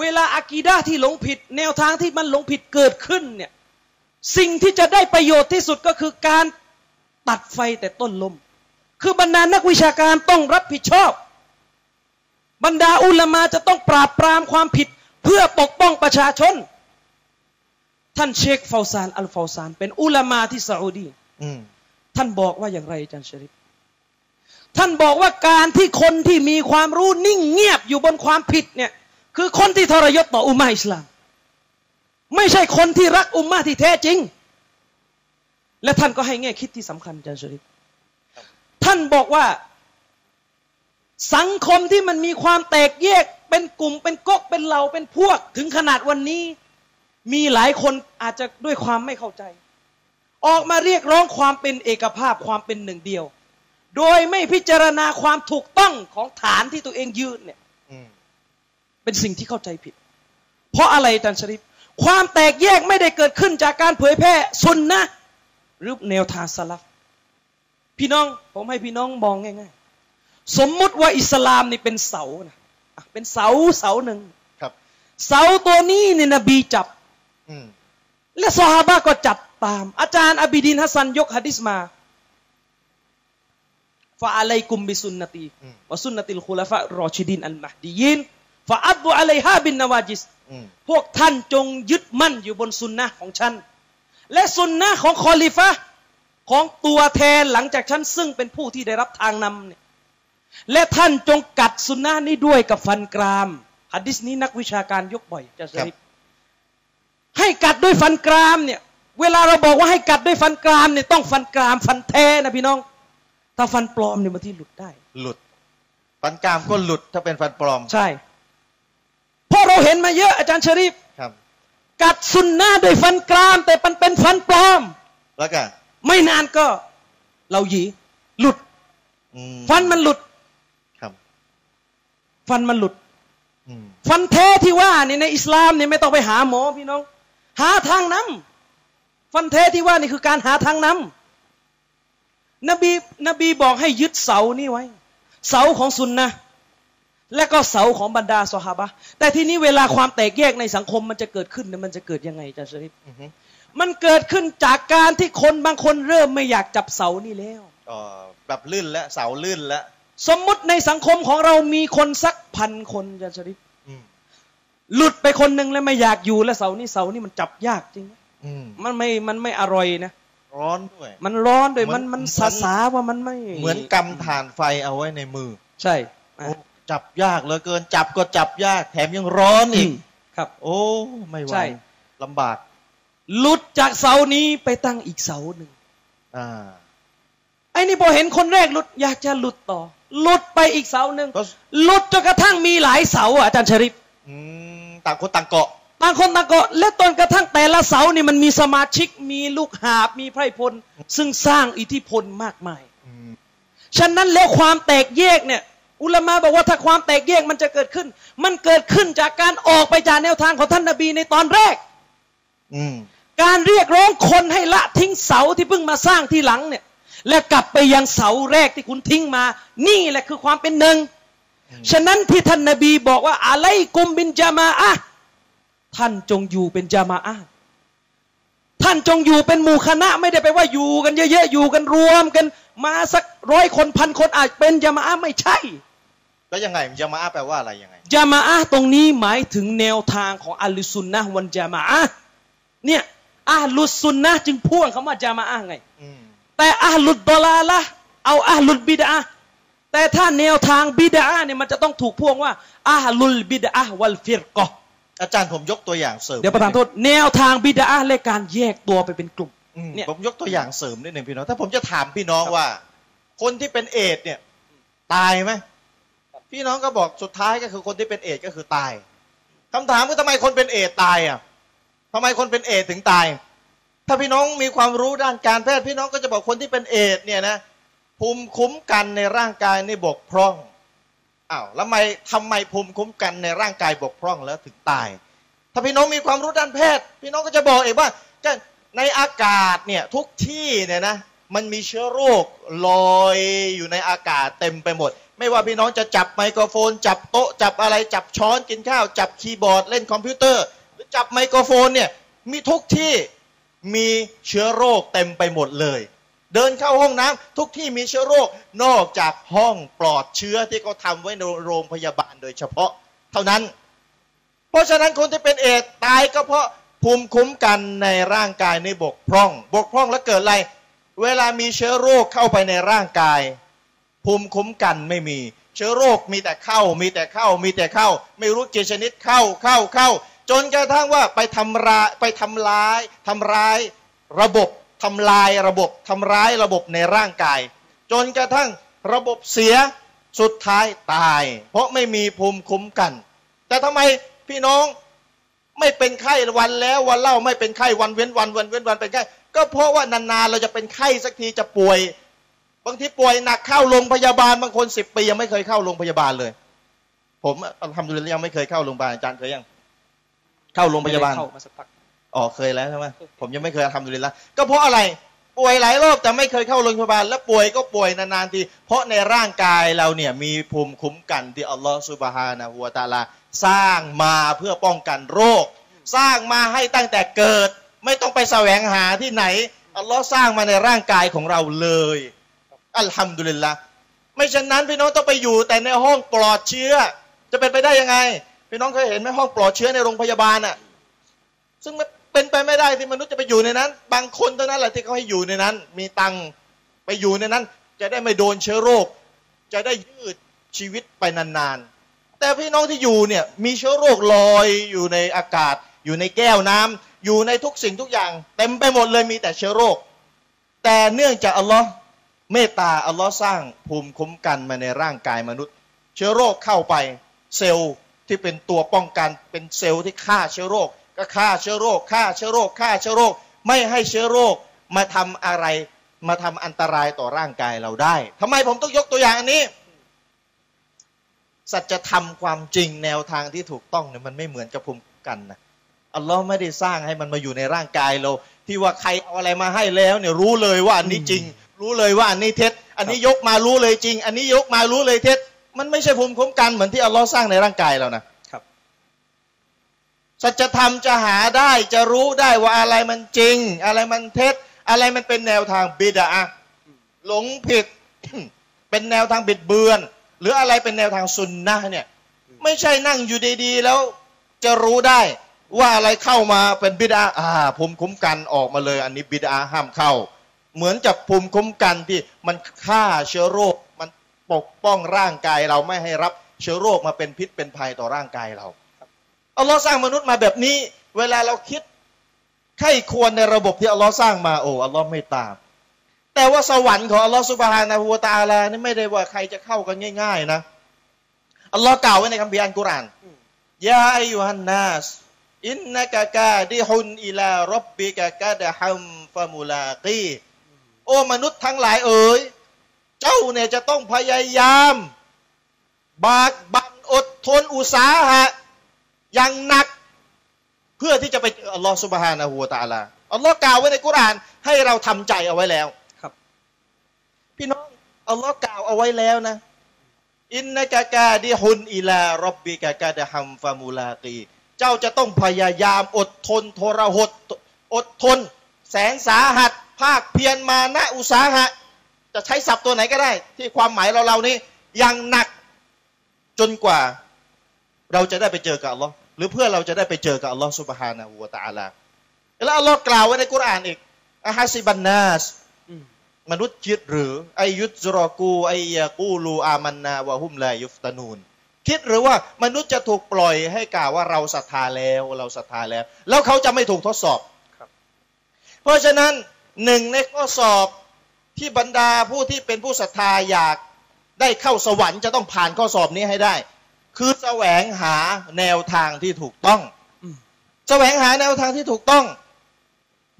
เวลาอากีดาที่หลงผิด แนวทางที่มันหลงผิดเกิดขึ้นเนี่ย สิ่งที่จะได้ประโยชน์ที่สุดก็คือการตัดไฟแต่ต้นลม คือบรรดานักวิชาการต้องรับผิดชอบ บรรดาอุลามาจะต้องปราบปรามความผิดเพื่อปกป้องประชาชน ท่านเชคฟาวซานอัลฟาวซาน เป็นอุลามาที่ซาอุดีอืมท่านบอกว่าอย่างไรอาจารย์ชริฟท่านบอกว่าการที่คนที่มีความรู้นิ่งเงียบอยู่บนความผิดเนี่ย คือคนที่ทรยศต่ออุมมาอิสลาม ไม่ใช่คนที่รักอุมมาที่แท้จริง และท่านก็ให้แง่คิดที่สำคัญอาจารย์ชริฟท่านบอกว่า สังคมที่มันมีความแตกแยก เป็นกลุ่มเป็นก๊กเป็นเหล่าเป็นพวก ถึงขนาดวันนี้ มีหลายคนอาจจะด้วยความไม่เข้าใจ ออกมาเรียกร้องความเป็นเอกภาพความเป็นหนึ่งเดียว โดยไม่พิจารณาความถูกต้องของฐานที่ตัวเองยืนเนี่ยเป็นสิ่งที่เข้าใจผิด เพราะอะไรอาจารย์ชริฟ ความแตกแยกไม่ได้เกิดขึ้นจากการเผยแพร่สุนนะห์หรือแนวทางสลัฟพี่น้องผมให้พี่น้องมองง่ายๆ สมมุติว่าอิสลามนี่เป็นเสานะอะเป็นเสาเสาหนึ่งครับเสาตัวนี้เนี่ยนบีจับอืมและซอฮาบะก็จับตาม อาจารย์อบิดินฮัสซันยกฮะดิษมาفعليكم بسنتي อืม وسنة الخلفاء الراشدين المهديين فعضوا عليها بالنواجذอืม พวกท่านจงยึดมั่นอยู่บนสุนนะของฉัน และสุนนะของคอลิฟะห์ของตัวแทนหลังจากฉันซึ่งเป็นผู้ที่ได้รับทางนำเนี่ยและท่านจงกัดสุนนะนี้ด้วยกับฟันกรามหัดดิษนี้นักวิชาการยกบ่อยจะสริปให้กัดด้วยฟันกรามเนี่ย เวลาเราบอกว่าให้กัดด้วยฟันกรามเนี่ยต้องฟันกรามฟันแท้นะพี่น้อง ถ้าฟันปลอมเนี่ยบางทีหลุดได้ หลุด ฟันกรามก็หลุดถ้าเป็นฟันปลอม ใช่ เพราะเราเห็นมาเยอะอาจารย์ชริฟครับกัดสุนนะด้วยฟันกราม แต่มันเป็นฟันปลอม แล้วก็ไม่นานก็เราหยีหลุดอืมฟันมันหลุดครับฟันมันหลุดอืมฟันแท้ที่ว่านี่ในอิสลามเนี่ยไม่ต้องไปหาหมอพี่น้อง หาทางนำฟันแท้ที่ว่านี่คือการหาทางนำนบีนบีบอกให้ยึดเสานี่ไว้ เสาของสุนนะห์ และก็เสาของบรรดาสหาบะห์แต่ทีนี้เวลาความแตกแยกในสังคมมันจะเกิดขึ้นเนี่ยมันจะเกิดยังไงอาจารย์ชริฟอือฮึมันเกิดขึ้นจากการที่คนบางคนเริ่มไม่อยากจับเสานี่แล้วอ๋อแบบลื่นแล้วเสาลื่นแล้วสมมุติในสังคมของเรามีคนสักพันคนอาจารย์ชริฟอืมหลุดไปคนหนึ่งแล้วไม่อยากอยู่แล้วเสานี่เสานี่มันจับยากจริงอืมมันไม่มันไม่อร่อยนะร้อนด้วย มันร้อนด้วยเหมืมัอนนมันเหมือนสาสาว่ามันไม่ เหมือนกำถ่านไฟเอาไว้ในมือ ใช่อะโอ้ จับยากเหลือเกิน จับก็จับยากแถมยังร้อนอีกมครับ โอ้ไม่ไหวใช่ลำบากหลุดจากเสานี้ไปตั้งอีกเสาหนึ่งอ่าไอ้นี่พอเห็นคนแรกหลุดอยากจะหลุดต่อ หลุดไปอีกเสาหนึ่งก็หลุดจนกระทั่งมีหลายเสาอะอาจารย์ชริปอืมต่างคนต่างเกาะต่างคนต่างก็และตนกระทั่งแต่ละเสานี่มันมีสมาชิกมีลูกหาบมีไพร่พล ซึ่งสร้างอิทธิพลมากมายอืมฉะนั้นแล้วความแตกแยกเนี่ย อุลามะบอกว่าถ้าความแตกแยกมันจะเกิดขึ้น มันเกิดขึ้นจากการออกไปจากแนวทางของท่านนบีในตอนแรก อืมการเรียกร้องคนให้ละทิ้งเสาที่เพิ่งมาสร้างทีหลังเนี่ย และกลับไปยังเสาแรกที่คุณทิ้งมา นี่แหละคือความเป็นหนึ่งฉะนั้นที่ท่านนบีบอกว่าอะไรกุมบินจามาอะห์ท่านจงอยู่เป็นจามาอะห์ท่านจงอยู่เป็นหมู่คณะไม่ได้ไปว่าอยู่กันเยอะๆอยู่กันรวมกันมาสักร้อยคนพันคนอาจเป็นจามาอะห์ไม่ใช่ แล้วยังไงมันจะมาอ้าแปลว่าอะไรยังไงจามาอะห์ตรงนี้หมายถึงแนวทางของอัลลุซุนนะฮ์วันจามาอะห์เนี่ยอัลลุซุนนะฮ์จึงพ่วงคำว่าจามาอะห์ไงอืมแต่อัลลุดดอลาละห์เอาอัลลุดบิดอะห์แต่ถ้าแนวทางบิดอะห์เนี่ยมันจะต้องถูกพ่วงว่าอัลลุลบิดอะห์วัลฟิรกอห์อาจารย์ผมยกตัวอย่างเสริมเดี๋ยวประธานโทษแนวทางบิดอะห์และการแยกตัวไปเป็นกลุ่มอืมเนี่ยผมยกตัวอย่างเสริมนิดหนึ่งพี่น้องถ้าผมจะถามพี่น้องว่า คนที่เป็นเอดส์เนี่ย ตายไหม พี่น้องก็บอกสุดท้ายก็คือคนที่เป็นเอดก็คือตายคำถามคือทำไมคนเป็นเอดตายอะทำไมคนเป็นเอดถึงตาย ถ้าพี่น้องมีความรู้ด้านการแพทย์พี่น้องก็จะบอกคนที่เป็นเอดเนี่ยนะภูมิคุ้มกันในร่างกายนี่บกพร่องอ้าวแล้วทำไมทำไมภูมิคุ้มกันในร่างกายบกพร่องแล้วถึงตาย ถ้าพี่น้องมีความรู้ด้านแพทย์ พี่น้องก็จะบอกเองว่าในอากาศเนี่ยทุกที่เนี่ยนะมันมีเชื้อโรคลอยอยู่ในอากาศเต็มไปหมด ไม่ว่าพี่น้องจะจับไมโครโฟน จับโต๊ะจับอะไรจับช้อนกินข้าว จับคีย์บอร์ดเล่นคอมพิวเตอร์ หรือจับไมโครโฟนเนี่ยมีทุกที่มีเชื้อโรคเต็มไปหมดเลย เดินเข้าห้องน้ำทุกที่มีเชื้อโรคนอกจากห้องปลอดเชื้อที่เขาทำไว้ในโรงพยาบาลโดยเฉพาะเท่านั้น เพราะฉะนั้นคนที่เป็นเอดตายก็เพราะภูมิคุ้มกันในร่างกายในบกพร่อง บกพร่องแล้วเกิดอะไร เวลามีเชื้อโรคเข้าไปในร่างกาย ภูมิคุ้มกันไม่มี เชื้อโรคมีแต่เข้า มีแต่เข้า มีแต่เข้า ไม่รู้กี่ชนิดเข้าเข้าเข้า จนกระทั่งว่าไปทำร้ายไปทำร้ายทำร้ายระบบทำลายระบบทำร้ายระบบในร่างกาย จนกระทั่งระบบเสียสุดท้ายตาย เพราะไม่มีภูมิคุ้มกัน แต่ทำไมพี่น้องไม่เป็นไข้วันแล้ววันเล่าไม่เป็นไข้วันเว้นวันวันเว้นวันเป็นไข้ก็เพราะว่านานๆเราจะเป็นไข้สักทีจะป่วย บางทีป่วยหนักเข้าโรงพยาบาลบางคนสิบปียังไม่เคยเข้าโรงพยาบาลเลย ผมทำดูแลยังไม่เคยเข้าโรงพยาบาลอาจารย์เคยยัง เข้าโรงพยาบาลเข้ามาสักพักอ๋อเคยแล้วใช่ไหมผมยังไม่เคยทำดูแลละก็เพราะอะไรป่วยหลายรอบแต่ไม่เคยเข้าโรงพยาบาล แล้วป่วยก็ป่วยนานๆทีเพราะในร่างกายเราเนี่ยมีภูมิคุ้มกันที่อัลลอฮฺสุบฮานะฮูวะตะอาลาสร้างมาเพื่อป้องกันโรค สร้างมาให้ตั้งแต่เกิด ไม่ต้องไปแสวงหาที่ไหนอัลลอฮ์สร้างมาในร่างกายของเราเลย อัลฮัมดุลิลละไม่เช่นนั้นพี่น้องต้องไปอยู่แต่ในห้องปลอดเชื้อ จะเป็นไปได้ยังไง พี่น้องเคยเห็นไหมห้องปลอดเชื้อในโรงพยาบาลอะซึ่งเป็นไปไม่ได้ที่มนุษย์จะไปอยู่ในนั้น บางคนเท่านั้นแหละที่เขาให้อยู่ในนั้น มีตังค์ไปอยู่ในนั้น จะได้ไม่โดนเชื้อโรค จะได้ยืดชีวิตไปนานๆ แต่พี่น้องที่อยู่เนี่ยมีเชื้อโรคลอยอยู่ในอากาศ อยู่ในแก้วน้ำอยู่ในทุกสิ่งทุกอย่าง เต็มไปหมดเลยมีแต่เชื้อโรค แต่เนื่องจากอัลลอฮ์ เมตตาอัลลอฮ์สร้างภูมิคุ้มกันมาในร่างกายมนุษย์ เชื้อโรคเข้าไปเซลล์ที่เป็นตัวป้องกันเป็นเซลล์ที่ฆ่าเชื้อโรค ก็ฆ่าเชื้อโรคฆ่าเชื้อโรคฆ่าเชื้อโรค ไม่ให้เชื้อโรคมาทำอะไรมาทำอันตรายต่อร่างกายเราได้ทำไมผมต้องยกตัวอย่างอันนี้ สัจธรรมความจริงแนวทางที่ถูกต้องเนี่ยมันไม่เหมือนกับภูมิคุ้มกันนะอัลลอฮ์ไม่ได้สร้างให้มันมาอยู่ในร่างกายเรา ที่ว่าใครเอาอะไรมาให้แล้วเนี่ยรู้เลยว่าอันนี้จริง รู้เลยว่าอันนี้เท็จ อันนี้ยกมารู้เลยจริง อันนี้ยกมารู้เลยเท็จ มันไม่ใช่ภูมิคุ้มกันเหมือนที่อัลลอฮ์สร้างในร่างกายเรานะครับสัจธรรมจะหาได้จะรู้ได้ว่าอะไรมันจริง อะไรมันเท็จ อะไรมันเป็นแนวทางบิดาหลงผิด เป็นแนวทางบิดเบือน หรืออะไรเป็นแนวทางซุนนะห์เนี่ยไม่ใช่นั่งอยู่ดีๆ แล้วจะรู้ได้ว่าอะไรเข้ามาเป็นบิดาอ่าภูมิคุ้มกันออกมาเลย อันนี้บิดาห้ามเข้า เหมือนกับภูมิคุ้มกันที่มันฆ่าเชื้อโรค มันปกป้องร่างกายเราไม่ให้รับเชื้อโรคมาเป็นพิษเป็นภัยต่อร่างกายเราอัลลอฮ์สร้างมนุษย์มาแบบนี้ เวลาเราคิดใครควรในระบบที่อัลลอฮ์สร้างมาโอ้อัลลอฮ์ไม่ตาม แต่ว่าสวรรค์ของอัลลอฮ์สุบฮานะฮูวตาลานี่ไม่ได้ว่าใครจะเข้ากันง่าย ๆ นะอัลลอฮ์กล่าวไว้ในคัมภีร์อัลกุรอานยาอายุฮันนัสอินนักกาดิฮุนอิลารับบิกะกะดะฮัมฟะมุลากี อ้มนุษย์ทั้งหลายเอ๋ยเจ้าเนี่ยจะต้องพยายาม บากบั่นอดทนอุตสาหะอย่างหนัก เพื่อที่จะไปเจออัลลอฮ์สุบฮานะฮูวะตะอาลาอัลลอฮ์กล่าวไว้ในกุรอานให้เราทำใจเอาไว้แล้วครับ พี่น้องอัลลอฮ์กล่าวเอาไว้แล้วนะอินนักกาดิฮุนอิลารับบิกะกะดะฮัมฟะมุลากีเจ้าจะต้องพยายามอดทนทรหดอดทน แสนสาหัส ภาคเพียรมานะอุตสาหะ จะใช้ศัพท์ตัวไหนก็ได้ ที่ความหมายเราเรานี้อย่างหนักจนกว่า เราจะได้ไปเจอกับอัลลอฮ์หรือเพื่อเราจะได้ไปเจอกับอัลลอฮ์สุบฮานะฮูวะตะอาลาแล้วอัลลอฮ์กล่าวไว้ในกุรอานอีกอะฮัสซิบันนัสอืมมนุษย์คิดหรือไอยุตจรอกูไอยากูลูอามันนาวะฮุมลายุฟตานูนคิดหรือว่ามนุษย์จะถูกปล่อยให้กล่าวว่าเราศรัทธาแล้วเราศรัทธาแล้ว แล้วเขาจะไม่ถูกทดสอบครับเพราะฉะนั้น หนึ่งในข้อสอบที่บรรดาผู้ที่เป็นผู้ศรัทธาอยากได้เข้าสวรรค์จะต้องผ่านข้อสอบนี้ให้ได้ คือแสวงหาแนวทางที่ถูกต้องอืมแสวงหาแนวทางที่ถูกต้อง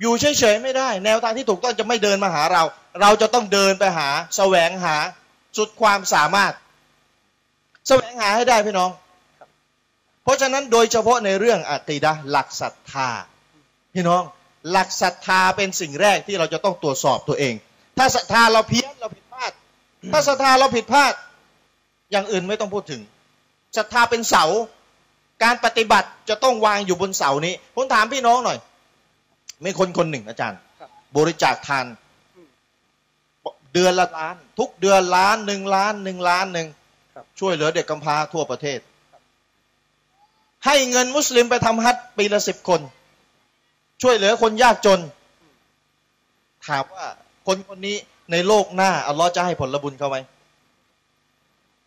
อยู่เฉยๆไม่ได้ แนวทางที่ถูกต้องจะไม่เดินมาหาเรา เราจะต้องเดินไปหา แสวงหาสุดความสามารถ แสวงหาให้ได้พี่น้อง เพราะฉะนั้นโดยเฉพาะในเรื่องอะกีดะหลักศรัทธาพี่น้อง หลักศรัทธาเป็นสิ่งแรกที่เราจะต้องตรวจสอบตัวเอง ถ้าศรัทธาเราเพี้ยนเราผิดพลาด ถ้าศรัทธาเราผิดพลาด อย่างอื่นไม่ต้องพูดถึงศรัทธาเป็นเสา การปฏิบัติจะต้องวางอยู่บนเสานี้ผมถามพี่น้องหน่อยมีคนคนหนึ่งอาจารย์ครับบริจาคทานเดือนละล้าน ทุกเดือนล้านหนึ่งล้านหนึ่งล้านหนึ่งครับช่วยเหลือเด็กกำพร้าทั่วประเทศ ให้เงินมุสลิมไปทำฮัจญ์ปีละสิบคน ช่วยเหลือคนยากจน ถามว่าคนคนนี้ในโลกหน้าอัลลอฮ์จะให้ผลบุญเขาไหม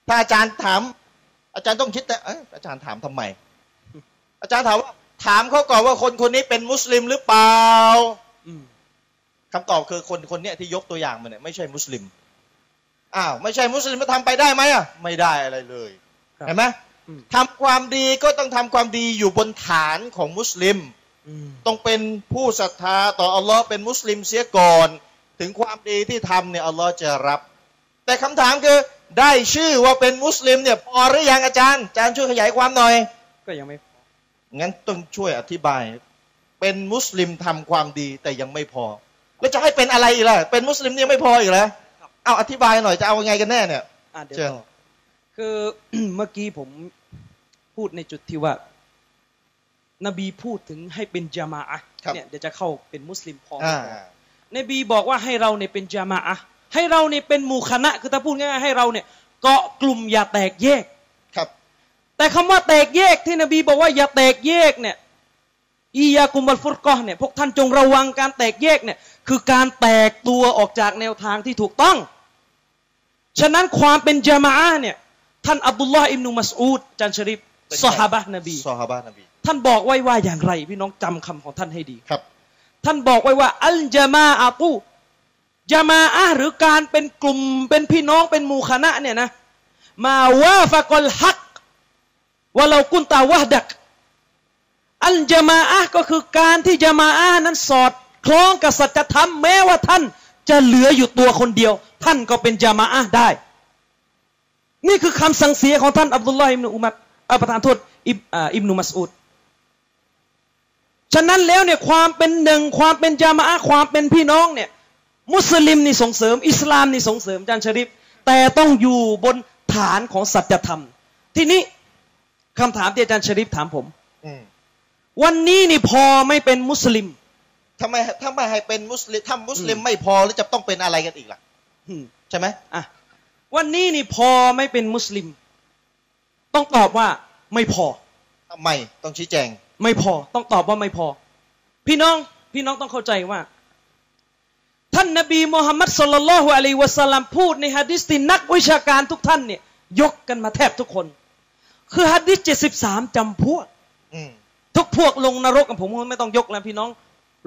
ถ้าอาจารย์ถาม อาจารย์ต้องคิดแต่เอยอาจารย์ถามทำไม อาจารย์ถามว่าถามเขาก่อนว่าคนคนนี้เป็นมุสลิมหรือเปล่าอืมคำตอบคือคนคนเนี้ยที่ยกตัวอย่างมาเนี่ยไม่ใช่มุสลิมอ้าวไม่ใช่มุสลิมมาทำไปได้ไหมอะไม่ได้อะไรเลยครับเห็นไหมอืมทำความดีก็ต้องทำความดีอยู่บนฐานของมุสลิมอืม ต้องเป็นผู้ศรัทธาต่ออัลลอฮ์เป็นมุสลิมเสียก่อน ถึงความดีที่ทำเนี่ยอัลลอฮ์จะรับ แต่คำถามคือได้ชื่อว่าเป็นมุสลิมเนี่ยพอหรือยังอาจารย์อาจารย์ช่วยขยายความหน่อย ก็ยังไม่พองั้นต้องช่วยอธิบาย เป็นมุสลิมทำความดีแต่ยังไม่พอ แล้วจะให้เป็นอะไรอีกล่ะเป็นมุสลิมเนี่ยงไม่พออีกแล้วเอาอธิบายหน่อยจะเอายังไงกันแน่เนี่ยอะเดี๋ยวเชิญต่อคือเมื่อกี้ผมพูดในจุดที่ว่า นบีพูดถึงให้เป็นจามาอะห์ครับเนี่ยเดี๋ยวจะเข้าเป็นมุสลิมพออ่านบีบอกว่าให้เราเนี่ยเป็นจามาอะห์ให้เราเนี่ยเป็นหมู่คณะคือถ้าพูดง่ายๆให้เราเนี่ยเกาะกลุ่มอย่าแตกแยกครับ แต่คำว่าแตกแยกที่นบีบอกว่าอย่าแตกแยกเนี่ยอียากุมบัลฟุรกอฮ์เนี่ยพวกท่านจงระวังการแตกแยกเนี่ยคือการแตกตัวออกจากแนวทางที่ถูกต้อง ฉะนั้นความเป็นจามาอะห์เนี่ยท่านอับดุลลอฮ์อิบนุมัสอูดจันชริฟเป็นซอฮาบะห์นบีซอฮาบะห์นบี ท่านบอกไว้ว่าอย่างไร พี่น้องจำคำของท่านให้ดีครับ ท่านบอกไว้ว่า อัลจามาอะตุจามาอะห์หรือการเป็นกลุ่มเป็นพี่น้องเป็นหมู่คณะเนี่ยนะมาวาฟะกลฮักวะเรากุนตาวะดัก อัลจามาอะห์ก็คือการที่จามาอะห์นั้นสอดคล้องกับสัจธรรมแม้ว่าท่านจะเหลืออยู่ตัวคนเดียว ท่านก็เป็นจามาอะห์ได้ นี่คือคำสั่งเสียของท่านอับดุลลอฮ์อิบนุอุมัรเอ่อประธานโทษอิบอ่าอิบนุมัสอูด ฉะนั้นแล้วเนี่ยความเป็นหนึ่งความเป็นจามะอะห์ความเป็นพี่น้องเนี่ยมุสลิมนี่ส่งเสริม อิสลามนี่ส่งเสริมอาจารย์ชริฟแต่ต้องอยู่บนฐานของสัจธรรม ทีนี้คำถามที่อาจารย์ชริฟถามผมอืมวันนี้นี่พอไม่เป็นมุสลิมทำไมถ้าไม่ให้เป็นมุสลิมถ้ามุสลิมไม่พอแล้วจะต้องเป็นอะไรกันอีกล่ะอืมใช่ไหมอะวันนี้นี่พอไม่เป็นมุสลิม ต้องตอบว่าไม่พอทำไมต้องชี้แจง ไม่พอต้องตอบว่าไม่พอ พี่น้องพี่น้องต้องเข้าใจว่า ท่านนบีมูฮัมมัดสุลลัลลอฮุอะลัยฮิวะสัลลัมพูดในฮะดิษที่นักวิชาการทุกท่านเนี่ย ยกกันมาแทบทุกคน คือฮะดิษเจ็ดสิบสามจำพวกอืมทุกพวกลงนรกผมไม่ต้องยกแล้วพี่น้อง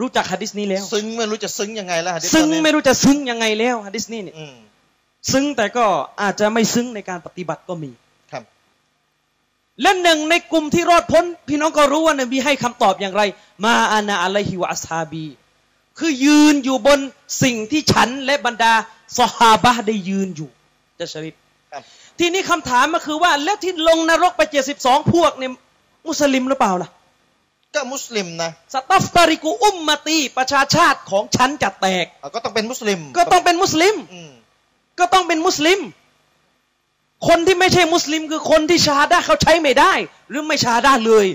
รู้จักฮะดิษนี้แล้ว ซึ้งไม่รู้จะซึ้งยังไงแล้วหะดิษซึ้งตอนนี้ไม่รู้จะซึ้งยังไงแล้วฮะดิษนี้เนี่ยอืมซึ้งแต่ก็อาจจะไม่ซึ้งในการปฏิบัติก็มีครับ และหนึ่งในกลุ่มที่รอดพ้น พี่น้องก็รู้ว่านบีให้คำตอบอย่างไร มาอานาอะลัยฮิวะอัสฮาบี คือยืนอยู่บนสิ่งที่ฉันและบรรดาสหาบะห์ได้ยืนอยู่จะชริฟครับทีนี้คำถามก็คือว่า แล้วที่ลงนรกไป72พวกเนี่ยมุสลิมหรือเปล่าล่ะ ก็มุสลิมนะสตัฟตาริกุอุมมาตีประชาชาติของฉันจะแตกอะก็ต้องเป็นมุสลิม ก็ต้องเป็นมุสลิมอืมก็ต้องเป็นมุสลิม คนที่ไม่ใช่มุสลิมคือคนที่ชาดาเขาใช้ไม่ได้ หรือไม่ชาดาเลย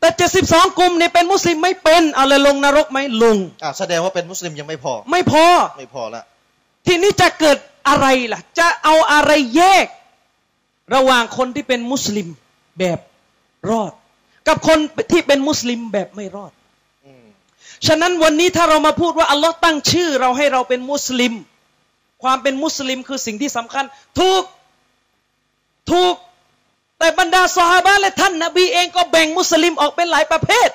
แต่เจ็ดสิบสองกลุ่มเนี่ยเป็นมุสลิมไม่เป็นเอาเลยลงนรกไหมลงอะแสดงว่าเป็นมุสลิมยังไม่พอ ไม่พอไม่พอละทีนี้จะเกิดอะไรล่ะ จะเอาอะไรแยก ระหว่างคนที่เป็นมุสลิมแบบรอด กับคนที่เป็นมุสลิมแบบไม่รอดอืมฉะนั้นวันนี้ถ้าเรามาพูดว่าอัลลอฮ์ตั้งชื่อ เราให้เราเป็นมุสลิม ความเป็นมุสลิมคือสิ่งที่สำคัญ ถูก ถูก แต่บรรดาสหาบะห์และท่านนบีเองก็แบ่งมุสลิมออกเป็นหลายประเภท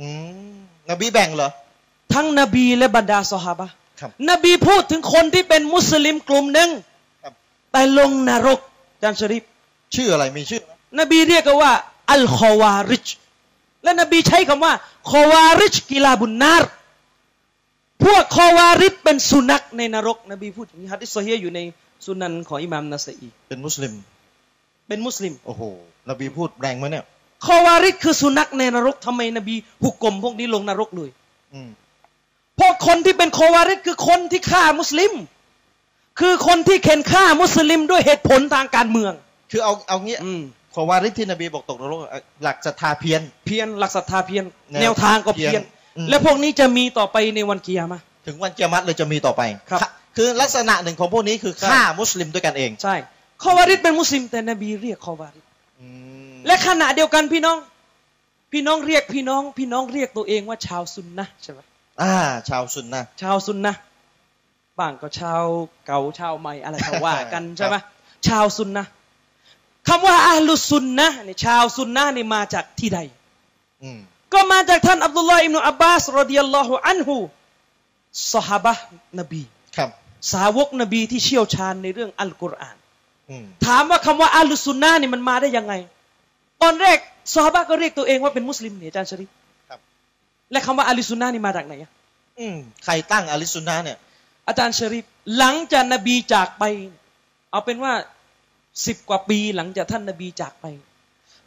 อืมนบีแบ่งเหรอ ทั้งนบีและบรรดาสหาบะห์ครับนบีพูดถึงคนที่เป็นมุสลิมกลุ่มหนึ่งครับแต่ลงนรกอาจารย์ชริฟชื่ออะไรมีชื่อไหมนบีเรียกกันว่า อัลคอวาริช และนบีใช้คำว่าالخوارج كلاب النار พวกคอวาริชเป็นสุนัขในนรก นบีพูดอย่างนี้ฮะดีษซอเฮียะห์อยู่ในสุนันของอิหม่ามนาสอีเป็นมุสลิม เป็นมุสลิม โอ้โห นบีพูดแรงไหมเนี่ยคอวาริชคือสุนัขในนรกทำไมนบีหุกกลมพวกนี้ลงนรกเลยอืมเพราะคนที่เป็นคอวาริชคือคนที่ฆ่ามุสลิม คือคนที่เข็นฆ่ามุสลิมด้วยเหตุผลทางการเมือง คือเอาเอางี้อืมขอวาริดที่นบีบอกตกนรกหลักศรัทธาเพี้ยน เพี้ยนหลักศรัทธาเพี้ยนแนวแนวทางก็เพี้ยนเพี้ยนอืม และพวกนี้จะมีต่อไปในวันกิยามะห์ถึงวันเกียรติเลยจะมีต่อไปครับะคือลักษณะหนึ่งของพวกนี้คือใช่ฆ่ามุสลิมด้วยกันเองใช่คอวาริดเป็นมุสลิมแต่นบีเรียกคอวาริดอืมและขณะเดียวกันพี่น้อง พี่น้องเรียกพี่น้อง พี่น้องเรียกตัวเองว่าชาวซุนนะห์ใช่ไหมอ่า ชาวซุนนะชาวซุนนะห์บ้างก็ชาวเก่าชาวใหม่อะไรเขาว่ากันใช่ไหมชาวซุนนะห์คำว่าอาลุซุนนะห์เนี่ยชาวซุนนะห์นี่มาจากที่ใดอืม ก็มาจากท่านอับดุลลอฮ์อิบนุอับบาสรดิยัลลอฮุอันฮุสหบะห์นบีครับ สาวกนบีที่เชี่ยวชาญในเรื่องอัลกุรอานอืมถามว่าคำว่าอาลุซุนนะห์นี่มันมาได้ยังไง ตอนแรกซอฮาบะห์ก็เรียกตัวเองว่าเป็นมุสลิมเนี่ยอาจารย์ชริฟครับ และคำว่าอาลุซุนนะห์นี่มาจากไหนอะอืมใครตั้งอาลิซุนนะเนี่ย อาจารย์ชริฟหลังจากนบีจากไป เอาเป็นว่าสิบกว่าปีหลังจากท่านนบีจากไป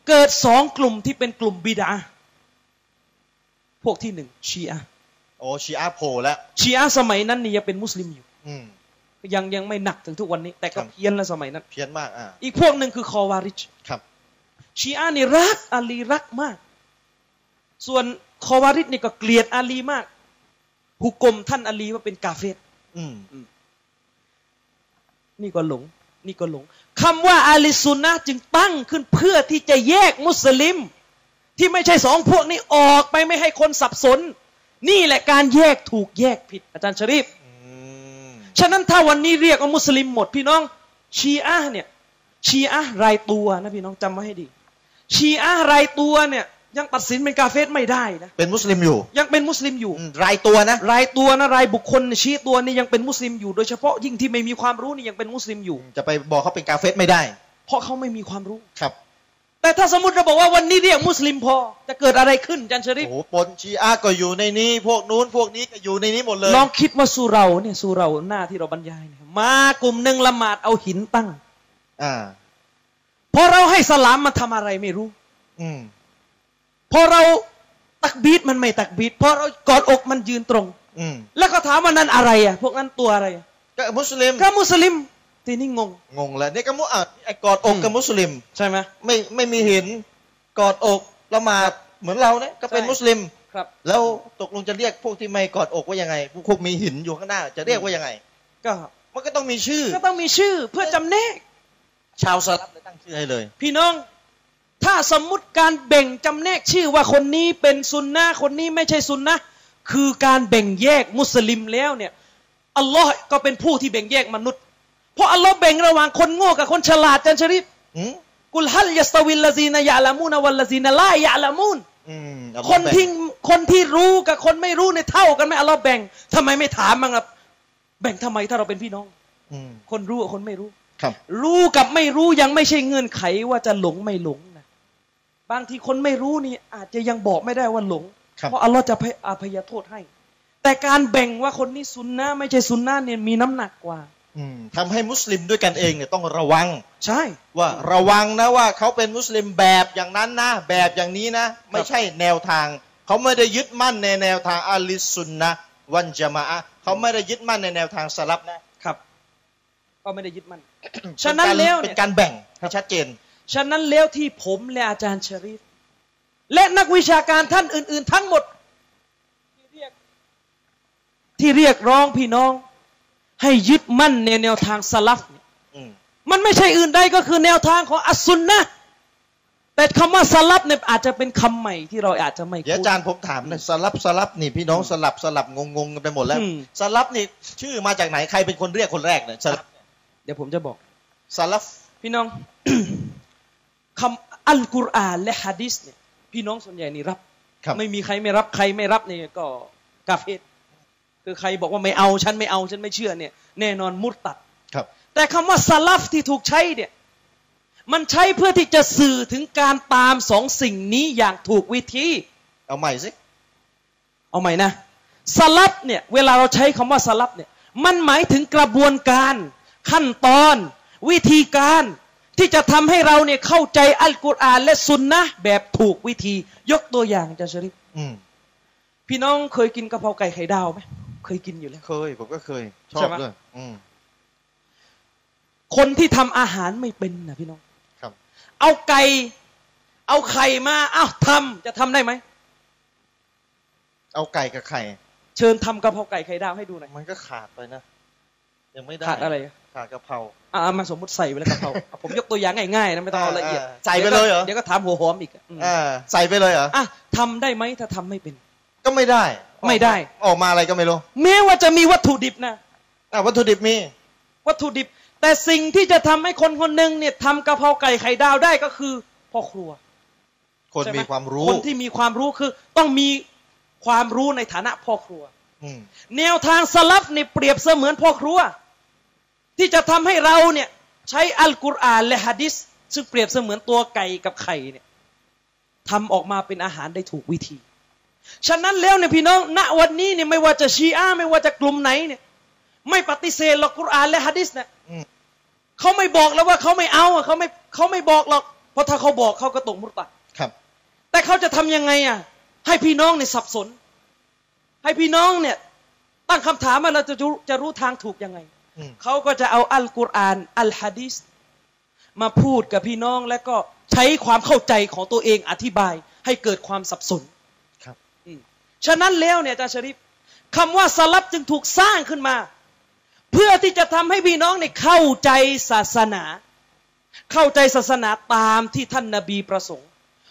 เกิดสองกลุ่มที่เป็นกลุ่มบิดา พวกที่หนึ่งชีอะห์โอ้ชีอาโผล่แล้วชีอะห์สมัยนั้นนี่ยังเป็นมุสลิมอยู่ อืมยังยังไม่หนักถึงทุกวันนี้ แต่ครัก็บเพี้ยนแล้วสมัยนั้น เพี้ยนมากอ่าอีกพวกหนึ่งคือคอวาริชครับ ชีอะห์นี่รักอาลีรักมาก ส่วนคอวาริชนี่ก็เกลียดอาลีมากฮุกกลมท่านอาลีว่าเป็นกาเฟรอืมนี่ก็หลง นี่ก็หลงคำว่าอาลีซุนนะห์จึงตั้งขึ้นเพื่อที่จะแยกมุสลิม ที่ไม่ใช่สองพวกนี้ออกไปไม่ให้คนสับสน นี่แหละการแยกถูกแยกผิด อาจารย์ชริฟอืมฉะนั้นถ้าวันนี้เรียกว่ามุสลิมหมดพี่น้อง ชีอะห์เนี่ย ชีอะห์รายตัวนะพี่น้องจำไว้ให้ดี ชีอะห์รายตัวเนี่ยยังตัดสินเป็นกาเฟรไม่ได้นะเป็นมุสลิมอยู่ ยังเป็นมุสลิมอยู่อืมรายตัวนะรายตัวนะรายบุคคลเนี่ยชี้ตัวนี่ยังเป็นมุสลิมอยู่โดยเฉพาะยิ่งที่ไม่มีความรู้นี่ยังเป็นมุสลิมอยู่ จะไปบอกเขาเป็นกาเฟรไม่ได้ เพราะเขาไม่มีความรู้ครับ แต่ถ้าสมมติเราบอกว่าวันนี้เรียกมุสลิมพอ จะเกิดอะไรขึ้นอาจันชริฟโอ้โหปนชีอาก็อยู่ในนี้ พวกนู้นพวกนี้ก็อยู่ในนี้หมดเลยลองคิดว่าสุเราเนี่ยสุเราหน้าที่เราบรรยายเนี่ยมากลุ่มหนึ่งละหมาดเอาหินตั้ง อ่าพอเราให้สลามมาทำอะไรไม่รู้ อืมพอเราตักบีดมันไม่ตักบีดพอเรากอดอกมันยืนตรง อืมแล้วก็ถามว่านั่นอะไรอะ พวกนั้นตัวอะไรอะก็มุสลิมก็มุสลิม ทีนี้งงงงแล้วนี่ก็มุอะไอ้กอดอกกับมุสลิม ใช่ไหมไม่ไม่มีหินกอดอกละหมาดเหมือนเราเนี่ยก็เป็นใช่มุสลิมครับ แล้วตกลงจะเรียกพวกที่ไม่กอดอกว่ายังไงพวกมีหินอยู่ข้างหน้า จะเรียกว่ายังไง ก็มันก็ต้องมีชื่อ ก็ต้องมีชื่อเพื่อจำแนก ชาวสลับเลยตั้งชื่อให้เลย พี่น้องถ้าสมมุติการแบ่งจำแนกชื่อว่าคนนี้เป็นซุนนะห์คนนี้ไม่ใช่ซุนนะห์คือการแบ่งแยกมุสลิมแล้วเนี่ยอัลลอฮ์ก็เป็นผู้ที่แบ่งแยกมนุษย์ เพราะอัลลอฮ์แบ่งระหว่างคนโง่กับคนฉลาดจันชริฟอืมกุลฮัลยัสตวิลลาซีนยะละมูนวัลลาซีนลายะละมูนอืมเอามาคนแบ่งที่คนที่รู้กับคนไม่รู้เนี่ยเท่ากันไหมอัลลอฮ์แบ่งทำไมไม่ถามมั้งครับแบ่งทำไมถ้าเราเป็นพี่น้องอืมคนรู้กับคนไม่รู้ครับ รู้กับไม่รู้ยังไม่ใช่เงื่อนไขว่าจะหลงไม่หลงนะบางทีคนไม่รู้นี่อาจจะยังบอกไม่ได้ว่าหลงครับเพราะอัลลอฮ์จะให้อภัยโทษให้ แต่การแบ่งว่าคนนี้ซุนนะห์ไม่ใช่ซุนนะห์เนี่ยมีน้ำหนักกว่าอืม ทำให้มุสลิมด้วยกันเองเนี่ยต้องระวัง ใช่ว่าระวังนะว่าเขาเป็นมุสลิมแบบอย่างนั้นนะแบบอย่างนี้นะ ไม่ใช่แนวทาง เขาไม่ได้ยึดมั่นในแนวทางอาลิสซุนนะห์วันจามะอะห์เขาไม่ได้ยึดมั่นในแนวทางสลับนะครับ ก็ไม่ได้ยึดมันฉะนั้นเป็แล้วเป็เนี่ยนการแบ่งให้ชัดเจน ฉะนั้นแล้วที่ผมและอาจารย์ชะรีฟและนักวิชาการท่านอื่น ๆ ทั้งหมด ที่เรียกที่เรียกร้องพี่น้อง ให้ยึดมั่นในแนวทางสลับเนี่ยอืมมันไม่ใช่อื่นใดก็คือแนวทางของอัสซุนนะห์แต่คำว่าสลับเนี่ยอาจจะเป็นคำใหม่ที่เราอาจจะไม่เดี๋ยวคุ้อานจารย์ผมถามหนะสลับสลับนี่พี่น้องสลับสลับงงงๆกันไปหมดแล้วอืมสลับนี่ชื่อมาจากไหนใครเป็นคนเรียกคนแรกเนี่ยสลับเดี๋ยวผมจะบอกสลับพี่น้องคำอัลกุรอานและฮะดิษเนี่ยพี่น้องส่วนใหญ่นี่รับครับไม่มีใครไม่รับใครไม่รับเนี่ยก็กาเฟต คือใครบอกว่าไม่เอาฉันไม่เอาฉันไม่เชื่อเนี่ย แน่นอนมุตตัดครับ แต่คำว่าสลับที่ถูกใช้เนี่ย มันใช้เพื่อที่จะสื่อถึงการตามสองสิ่งนี้อย่างถูกวิธี เอาใหม่สิ เอาใหม่นะสลับเนี่ย เวลาเราใช้คำว่าสลับเนี่ย มันหมายถึงกระบวนการ ขั้นตอน วิธีการที่จะทำให้เราเนี่ยเข้าใจอัลกุรอานและสุนนะห์แบบถูกวิธี ยกตัวอย่างอาจารย์ชริฟอืมพี่น้องเคยกินกะเพราไก่ไข่ดาวไหม เคยกินอยู่แล้ว เคย ผมก็เคย ชอใช่บไหม ด้วยอืม คนที่ทำอาหารไม่เป็นนะพี่น้องครับ เอาไก่ เอาไข่มาอ้าวทำจะทำได้ไหม เอาไก่กับไข่ เชิญทำกะเพราไก่ไข่ดาวให้ดูหน่อย มันก็ขาดไปนะ ยังไม่ได้ขาดอะไร ขาดกะเพรา อ่ามาสมมติใส่ไปแล้วกะเพราอะผมยกตัวอย่างง่ายๆนะไม่ต้องเอาละเอียดอ่าใส่ไปเลยเหรอเดี๋ยวก็ถามหัวหอมอีกอะอืมอ่าใส่ไปเลยเหรอ อะทำได้ไหมถ้าทำไม่เป็น ก็ไม่ได้ ไม่ได้ ออกมาอะไรก็ไม่รู้ แม้ว่าจะมีวัตถุดิบนะอะวัตถุดิบมี วัตถุดิบ แต่สิ่งที่จะทำให้คนคนหนึ่งเนี่ยทำกะเพราไก่ไข่ดาวได้ก็คือพ่อครัว คนใช่ไหมีความรู้ คนที่มีความรู้คือ ต้องมีความรู้ในฐานะพ่อครัวอืมแนวทางสลับเนี่ยเปรียบเสมือนพ่อครัว ที่จะทำให้เราเนี่ย ใช้อัลกุรอานและฮะดิษซึ่งเปรียบเสมือนตัวไก่กับไข่เนี่ยทำออกมาเป็นอาหารได้ถูกวิธี ฉะนั้นแล้วเนี่ยพี่น้อง ณ วันนี้เนี่ยไม่ว่าจะชีอะห์ไม่ว่าจะกลุ่มไหนเนี่ย ไม่ปฏิเสธหรอกกุรอานและฮะดิษเนี่ยอืมเขาไม่บอกแล้วว่าเขาไม่เอาอะเขาไม่เขาไม่บอกหรอก เพราะถ้าเขาบอกเขาก็ตกมุตตัดครับ แต่เขาจะทำยังไงอะ ให้พี่น้องเนี่ยสับสน ให้พี่น้องเนี่ย ตั้งคำถามว่าเราจะรู้จะรู้ทางถูกยังไงอืมเขาก็จะเอาอัลกุรอาน อัลฮะดีษมาพูดกับพี่น้องแล้วก็ใช้ความเข้าใจของตัวเองอธิบายให้เกิดความสับสนครับอืม ฉะนั้นแล้วเนี่ยอาจารย์ชริฟคำว่าสลับจึงถูกสร้างขึ้นมา เพื่อที่จะทำให้พี่น้องเนี่ยเข้าใจศาสนา เข้าใจศาสนาตามที่ท่านนาบีประสงค์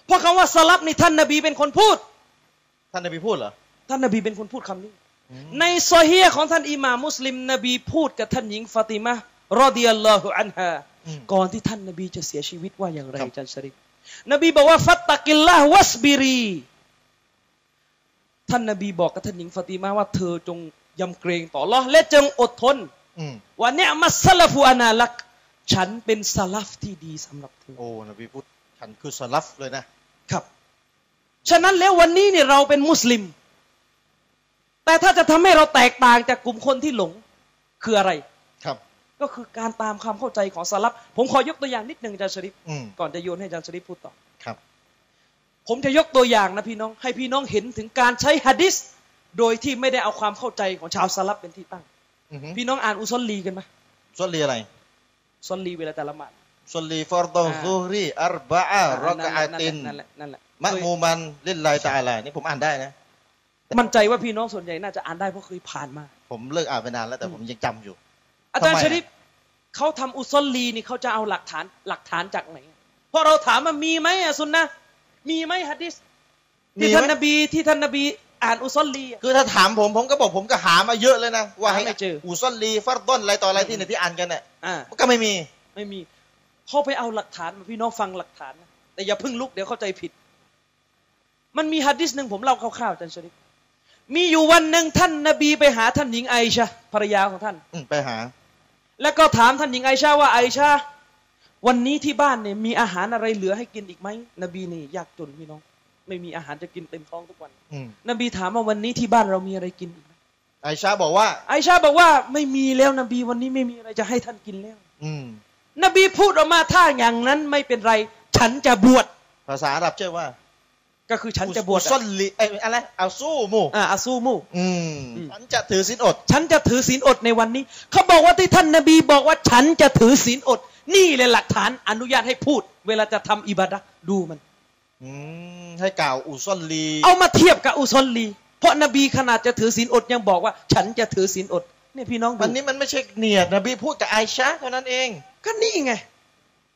เพราะคำว่าสลับนี่ท่านนาบีเป็นคนพูด ท่านนบีพูดเหรอ ท่านนาบีเป็นคนพูดคำนี้อืมในโซเฮียของท่านอิหม่ามมุสลิม นบีพูดกับท่านหญิงฟาติมะห์รอดิยัลลอฮุอันฮาอืมก่อนที่ท่านนบีจะเสียชีวิตว่าอย่างไรครับอาจารย์ชริฟนบีบอกว่าฟัตตะกิลลาฮ์วัสบิรี ท่านนบีบอกกับท่านหญิงฟาติมะห์ว่าเธอจงยำเกรงต่ออัลลอฮ์และจงอดทนอืมว่าเนี่ยมัสลฟูอานาลัก ฉันเป็นสลัฟที่ดีสำหรับเธอ โอ้ นบีพูดฉันคือสลัฟเลยนะ ครับ ฉะนั้นแล้ววันนี้เนี่ยเราเป็นมุสลิม แต่ถ้าจะทำให้เราแตกต่างจากกลุ่มคนที่หลงคืออะไร ครับ ก็คือการตามความเข้าใจของสลัฟผมขอยกตัวอย่างนิดหนึ่งอาจารย์ชริฟอืมก่อนจะโยนให้อาจารย์ชริฟพูดต่อครับ ผมจะยกตัวอย่างนะพี่น้อง ให้พี่น้องเห็นถึงการใช้ฮะดีษโดยที่ไม่ได้เอาความเข้าใจของชาวสลัฟเป็นที่ตั้งอือฮึพี่น้องอ่าน أصلي กันไหม أصلي อะไร أصلي เวลาแต่ละหมาดأصلي فرض الظهر أربع ركعات นั่นแหละนั่นแหละมะเคยมูมันลิลลาตาอาลานี่ผมอ่านได้นะ มั่นใจว่าพี่น้องส่วนใหญ่น่าจะอ่านได้เพราะเคยผ่านมา ผมเลิกอ่านไปนานแล้วแต่ผมยังจำอยู่ อาจารย์ทำไมชอะริปเขาทำอุซอลลีนี่เขาจะเอาหลักฐานหลักฐานจากไหน เพราะเราถามว่ามีไหมอะซุนนะห์ มีไหมฮะดิษที่ท่านนบีที่ท่านนบีอ่านอุซอลลีอะคือถ้าถามผมผมก็บอกผมก็หามาเยอะเลยนะว่าให้หาไม่เจออุซอนลีฟัรดอนอะไรต่ออะไรที่ไหนที่อ่านกันเนี่ยอ่ามันก็ไม่มีไม่มีเขาไปเอาหลักฐานมาพี่น้องฟังหลักฐานนะแต่อย่าเพิ่งลุกเดี๋ยวเข้าใจผิด มันมีฮะดิษหนึ่งผมเล่าคร่าวๆอาจารย์ชริปมีอยู่วันหนึ่งท่านนบีไปหาท่านหญิงไอชะภรรยาของท่านอืมไปหา แล้วก็ถามท่านหญิงไอชาว่าไอชา วันนี้ที่บ้านเนี่ยมีอาหารอะไรเหลือให้กินอีกไหมนบีนี่ยากจนพี่น้อง ไม่มีอาหารจะกินเต็มท้องทุกวันอืมนบีถามว่าวันนี้ที่บ้านเรามีอะไรกินอีกไหมไอชาบอกว่าไอชาบอกว่าไม่มีแล้วนบีวันนี้ไม่มีอะไรจะให้ท่านกินแล้ว อืมนบีพูดออกมาถ้าอย่างนั้นไม่เป็นไร ฉันจะบวชภาษาอาหรับเชื่อว่า ก็คือฉันจะบวชอุซอนลีเอ้ยอะไรเอาสู้มูอ่าอาซูมูอืมอืมฉันจะถือศีลอด ฉันจะถือศีลอดในวันนี้ เขาบอกว่าที่ท่านนบีบอกว่าฉันจะถือศีลอด นี่เลยหลักฐานอนุญาตให้พูด เวลาจะทำอิบาดะห์ดูมันอืมให้กล่าวอุซอนลี เอามาเทียบกับอุซอลลี เพราะนบีขนาดจะถือศีลอดยังบอกว่า ฉันจะถือศีลอดเนี่ยพี่น้องดูวันนี้มันไม่ใช่เนียดนบีพูดกับไอชาเท่านั้นเอง ก็นี่ไง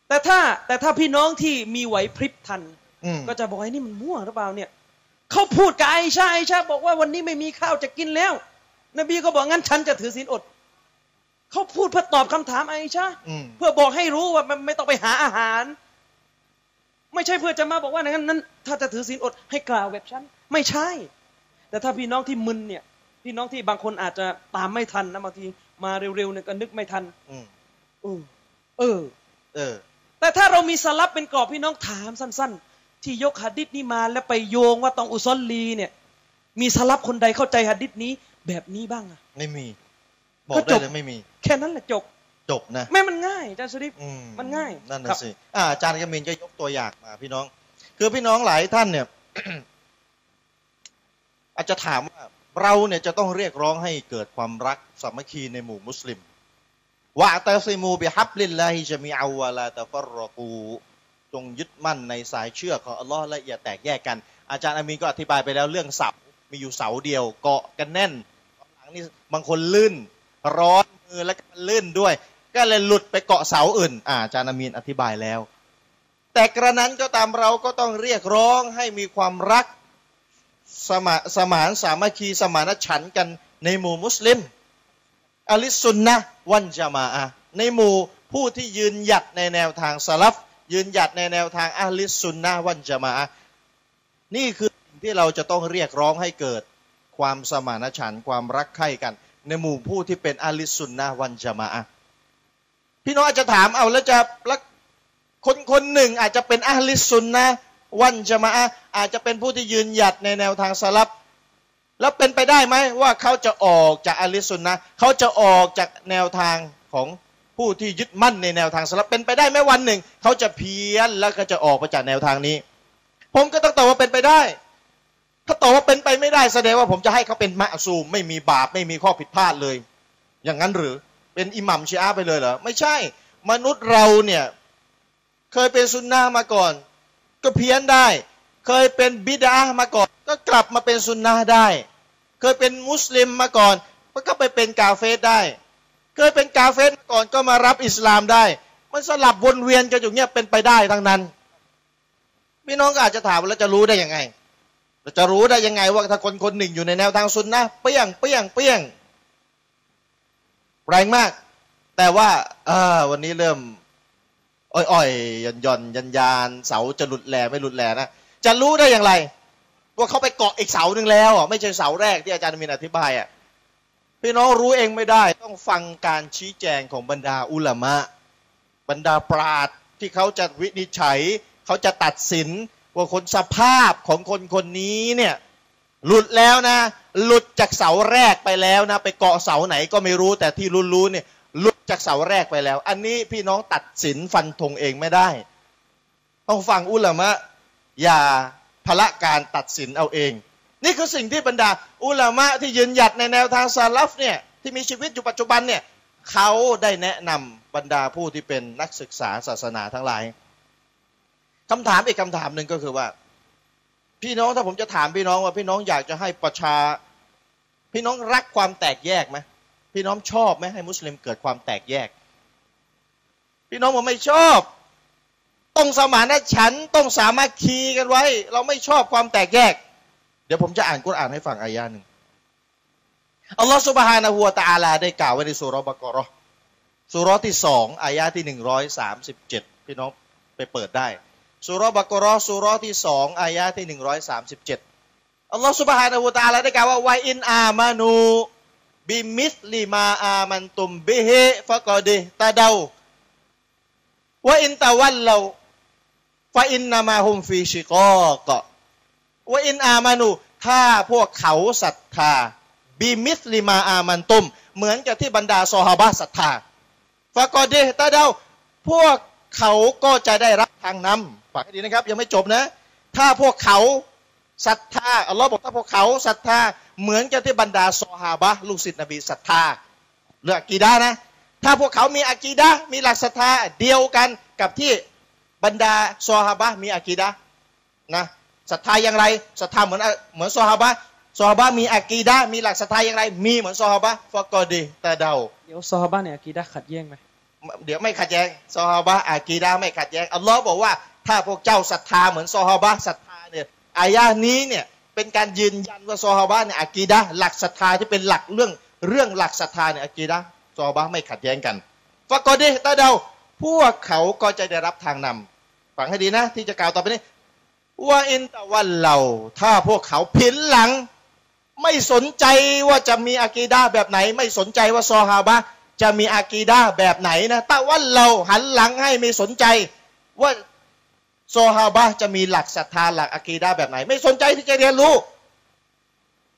แต่ถ้าแต่ถ้าพี่น้องที่มีไหวพริบทันอืมก็จะบอกไอ้นี่มันมั่วหรือเปล่าเนี่ยเขาพูดกับไอชาไอชาบอกว่าวันนี้ไม่มีข้าวจะกินแล้ว นบีก็บอกงั้นฉันจะถือศีลอด เขาพูดเพื่อตอบคำถามไอชาอืมเพื่อบอกให้รู้ว่ามันไม่ต้องไปหาอาหาร ไม่ใช่เพื่อจะมาบอกว่านั้นนั้น ถ้าจะถือศีลอดให้กล่าวแบบฉันไม่ใช่ แต่ถ้าพี่น้องที่มึนเนี่ย พี่น้องที่บางคนอาจจะตามไม่ทันนะบางทีมาเร็วๆเนี่ยก็นึกไม่ทันอืมเออ เออ เออ แต่ถ้าเรามีสลับเป็นกรอบพี่น้องถามสั้น ๆ ที่ยกหัดดิษนี้มาแล้วไปโยงว่าต้องอุซอลลีเนี่ย มีสลับคนใดเข้าใจหัดดิษนี้แบบนี้บ้างอะไม่มี บอกก็จได้บเลยไม่มี แค่นั้นแหละจบจบนะแม่มันง่ายอาจารย์ชริปอืมันง่ายนั่นครัน่ะบสิอ่าอาจารย์กมินก็ยกตัวอย่างมา พี่น้อง คือพี่น้องหลายท่านเนี่ย อาจจะถามว่าเราเนี่ยจะต้องเรียกร้องให้เกิดความรักสามัคคีในหมู่มุสลิมวะตาซิมูบิฮับลิลลาฮิจามิอาวะลาตะฟรกูจงยึดมั่นในสายเชือกของอัลลอฮ์และอย่าแตกแยกกัน อาจารย์อามีนก็อธิบายไปแล้วเรื่องเสามีอยู่เสาเดียวเกาะกันแน่นหลังนี่บางคนลื่น ร้อนมือแล้วก็ลื่นด้วย ก็เลยหลุดไปเกาะเสาอื่นอาอาจารย์อามีนอธิบายแล้ว แต่กระนั้นก็ตามเราก็ต้องเรียกร้องให้มีความรักสมาสมานสามัคคีสมานฉันกันในหมู่มุสลิมอะลิสุนนะวันจามาอะในหมู่ผู้ที่ยืนหยัดในแนวทางสลับยืนหยัดในแนวทางอะลิสุนนะวันจามาอะนี่คือสิ่งที่เราจะต้องเรียกร้องให้เกิดความสมานฉันความรักใคร่กัน ในหมู่ผู้ที่เป็นอะลิสุนนะวันจามาอะพี่น้องอาจจะถามเอาแล้วจะแล้วคนคนหนึ่งอาจจะเป็นอะลิสุนนะวันจามาอะอาจจะเป็นผู้ที่ยืนหยัดในแนวทางสลับแล้วเป็นไปได้ไหมว่าเขาจะออกจากอะลิสุนนะเขาจะออกจากแนวทางของผู้ที่ยึดมั่นในแนวทางสลับเป็นไปได้ไหมวันหนึ่ง เขาจะเพี้ยนแล้วก็จะออกไปจากแนวทางนี้ ผมก็ต้องตอบว่าเป็นไปได้ ถ้าตอบว่าเป็นไปไม่ได้แสดงว่าผมจะให้เขาเป็นมะซูม ไม่มีบาปไม่มีข้อผิดพลาดเลย อย่างนั้นหรือเป็นอิหมัมชีอะไปเลยเหรอไม่ใช่ มนุษย์เราเนี่ยเคยเป็นซุนนะมาก่อน ก็เพี้ยนได้ เคยเป็นบิดามาก่อน ก็กลับมาเป็นซุนนะได้ เคยเป็นมุสลิมมาก่อนก็ไปเป็นกาเฟสได้ เคยเป็นกาเฟสมาก่อนก็มารับอิสลามได้ มันสลับวนเวียนกันอยู่เนี้ยเป็นไปได้ทั้งนั้นพี่น้องก็อาจจะถามว่าแล้วจะรู้ได้ยังไง จะรู้ได้ยังไงว่าถ้าคนคนหนึ่งอยู่ในแนวทางซุนนะเปี้ยงเปี้ยงเปี้ยงแรงมาก แต่ว่าออวันนี้เริ่มอ่อยๆยันยอนยันยานเสาจะหลุดแหล่ไม่หลุดแหล่นะจะรู้ได้อย่างไร ว่าเขาไปเกาะอีกเสาหนึ่งแล้วอะไม่ใช่เสาแรกที่อาจารย์มินอธิบายอะพี่น้องรู้เองไม่ได้ ต้องฟังการชี้แจงของบรรดาอุลามะ บรรดาปราดที่เขาจะวินิจฉัย เขาจะตัดสิน ว่าคนสภาพของคนคนนี้เนี่ยหลุดแล้วนะ หลุดจากเสาแรกไปแล้วนะ ไปเกาะเสาไหนก็ไม่รู้แต่ที่รู้ๆเนี่ยหลุดจากเสาแรกไปแล้ว อันนี้พี่น้องตัดสินฟันธงเองไม่ได้ ต้องฟังอุลามะอย่าพละการตัดสินเอาเอง นี่คือสิ่งที่บรรดา อุลามะที่ยืนหยัดในแนวทางซาลฟเนี่ยที่มีชีวิตอยู่ปัจจุบันเนี่ยเขาได้แนะนำบรรดาผู้ที่เป็นนักศึกษาศาสนาทั้งหลาย คำถามอีกคำถามหนึ่งก็คือว่า พี่น้องถ้าผมจะถามพี่น้องว่าพี่น้องอยากจะให้ประชา พี่น้องรักความแตกแยกไหมพี่น้องชอบไหมให้มุสลิมเกิดความแตกแยก พี่น้องบอกไม่ชอบ ต้องสมานฉันต้องสามัคคีกันไว้ เราไม่ชอบความแตกแยก เดี๋ยวผมจะอ่านกุรอานให้ฟังอายาหนึ่งอัลลอฮฺ سبحانه وتعالى ได้กล่าวไว้ในซูเราะห์บะกอเราะห์ซูเราะห์ที่สองอายาที่หนึ่งร้อยสามสิบเจ็ดพี่น้องไปเปิดได้ ซูเราะห์บะกอเราะห์ซูเราะห์ที่สองอายาที่หนึ่งร้อยสามสิบเจ็ดอัลลอฮฺ سبحانه وتعالى ได้กล่าวว่าفإن آمنوا بمثل ما آمنتم به فقد اهتدوا وإن تولواฟาอินนามาฮุมฟีชิกอกะว่าอินอามานูถ้าพวกเขาศรัทธาบิมิสลิมาอามันตุม เหมือนกับที่บรรดาซอฮาบะศรัทธาฟากอเดตาเดาพวกเขาก็จะได้รับางนำฝากให้ดีนะครับ ยังไม่จบนะ ถ้าพวกเขาศรัทธาอัลลอฮ์บอกถ้าพวกเขาศรัทธาเหมือนกับที่บรรดาซอฮาบะลูกศิษย์นบีศรัทธาเรื่องอะกีดานะ ถ้าพวกเขามีอะกีดามีหลักศรัทธาเดียวกันกับที่บรรดาซอฮาบะมีอะกีดานะศรัทธาอย่างไรศรัทธาเหมือนเหมือนซอฮาบะซอฮาบะมีอะกีดะมีหลักศรัทธาอย่างไร มีเหมือนซอฮาบะฟอกอดีแตาเดาเดี๋ยวซอฮาบะเนี่ยอากีดะขัดแย้งไหม เดี๋ยวไม่ขัดแย้งซอฮาบะอะกีดะไม่ขัดแย้งอัลลอฮ์บอกว่าถ้าพวกเจ้าศรัทธาเหมือนซอฮาบะศรัทธาเนี่ยอายะนี้เนี่ยเป็นการยืนยันว่าซอฮาบะเนี่ยอะกีดะหลักศรัทธาที่เป็นหลักเรื่องเรื่องหลักศรัทธาเนี่ยอะกีดะซอฮาบะไม่ขัดแย้งกันฟอกอดีตาเดาพวกเขาก็จะได้รับทางนำฟังให้ดีนะ ที่จะกล่าวต่อไปนี้ว่าอินตะวันเราถ้าพวกเขาผินหลัง ไม่สนใจว่าจะมีอากีดาแบบไหน ไม่สนใจว่าซอฮาบะ จะมีอากีดาแบบไหนนะแต่ว่าเราหันหลังให้ไม่สนใจ ว่าโซฮาบะจะมีหลักศรัทธาหลักอากีดาแบบไหน ไม่สนใจที่จะเรียนรู้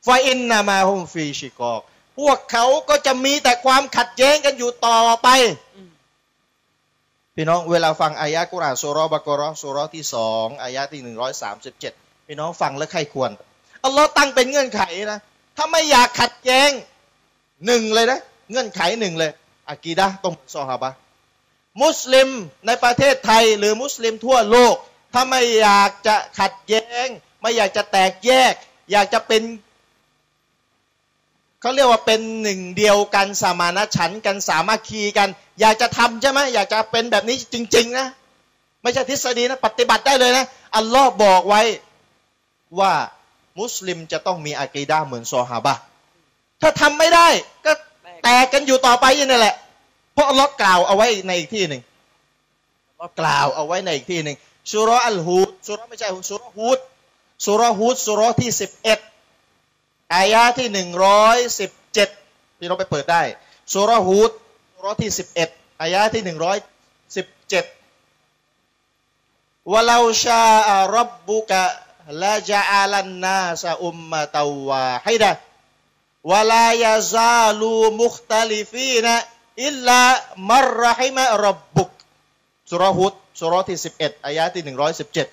ฟาอินนามาฮุมฟีชิกอกพวกเขาก็จะมีแต่ความขัดแย้งกันอยู่ต่อไป พี่น้องเวลาฟังอายะกุรอานสุรบะกรอสุรที่สองอายะที่หนึ่งร้อยสามสิบเจ็ดพี่น้องฟังแล้วใครควรอัลลอฮ์ตั้งเป็นเงื่อนไขนะถ้าไม่อยากขัดแย้งหนึ่งเลยนะ เงื่อนไขหนึ่งเลยอากีดะต้องซอฮาบะมุสลิมในประเทศไทยหรือมุสลิมทั่วโลก ถ้าไม่อยากจะขัดแย้ง ไม่อยากจะแตกแยก อยากจะเป็นเขาเรียกว่าเป็นหนึ่งเดียวกันสมานฉันกันสามัคคีกัน อยากจะทำใช่ไหมอยากจะเป็นแบบนี้จริง ๆ นะ ไม่ใช่ทฤษฎีนะปฏิบัติได้เลยนะ อัลลอฮ์บอกไว้ว่ามุสลิมจะต้องมีอากีดาเหมือนซอฮาบะถ้าทำไม่ได้ก็ แตกกันอยู่ต่อไปอย่างนี้แหละ เพราะอัลลอฮ์กล่าวเอาไว้ในอีกที่หนึ่งอัลลอฮ์กล่าวเอาไว้ในอีกที่หนึ่งสุรอัลฮูดสุรไม่ใช่สุรฮูดสุรฮูดสุรที่สิบเอ็ดอายะที่หนึ่งร้อยสิบเจ็ดพี่เราไปเปิดได้สุรฮูดสุรที่สิบเอ็ดอายะที่หนึ่งร้อยสิบเจ็ดวะลาชาอัรับบุกะละจาอัลันนาสอุมมะตาวาฮิดะ วลายาซาลูมุคตัลิฟีนะอิลลามรรหิมะรับบุกสุรฮูดสุรที่สิบเอ็ดอายะที่หนึ่งร้อยสิบเจ็ด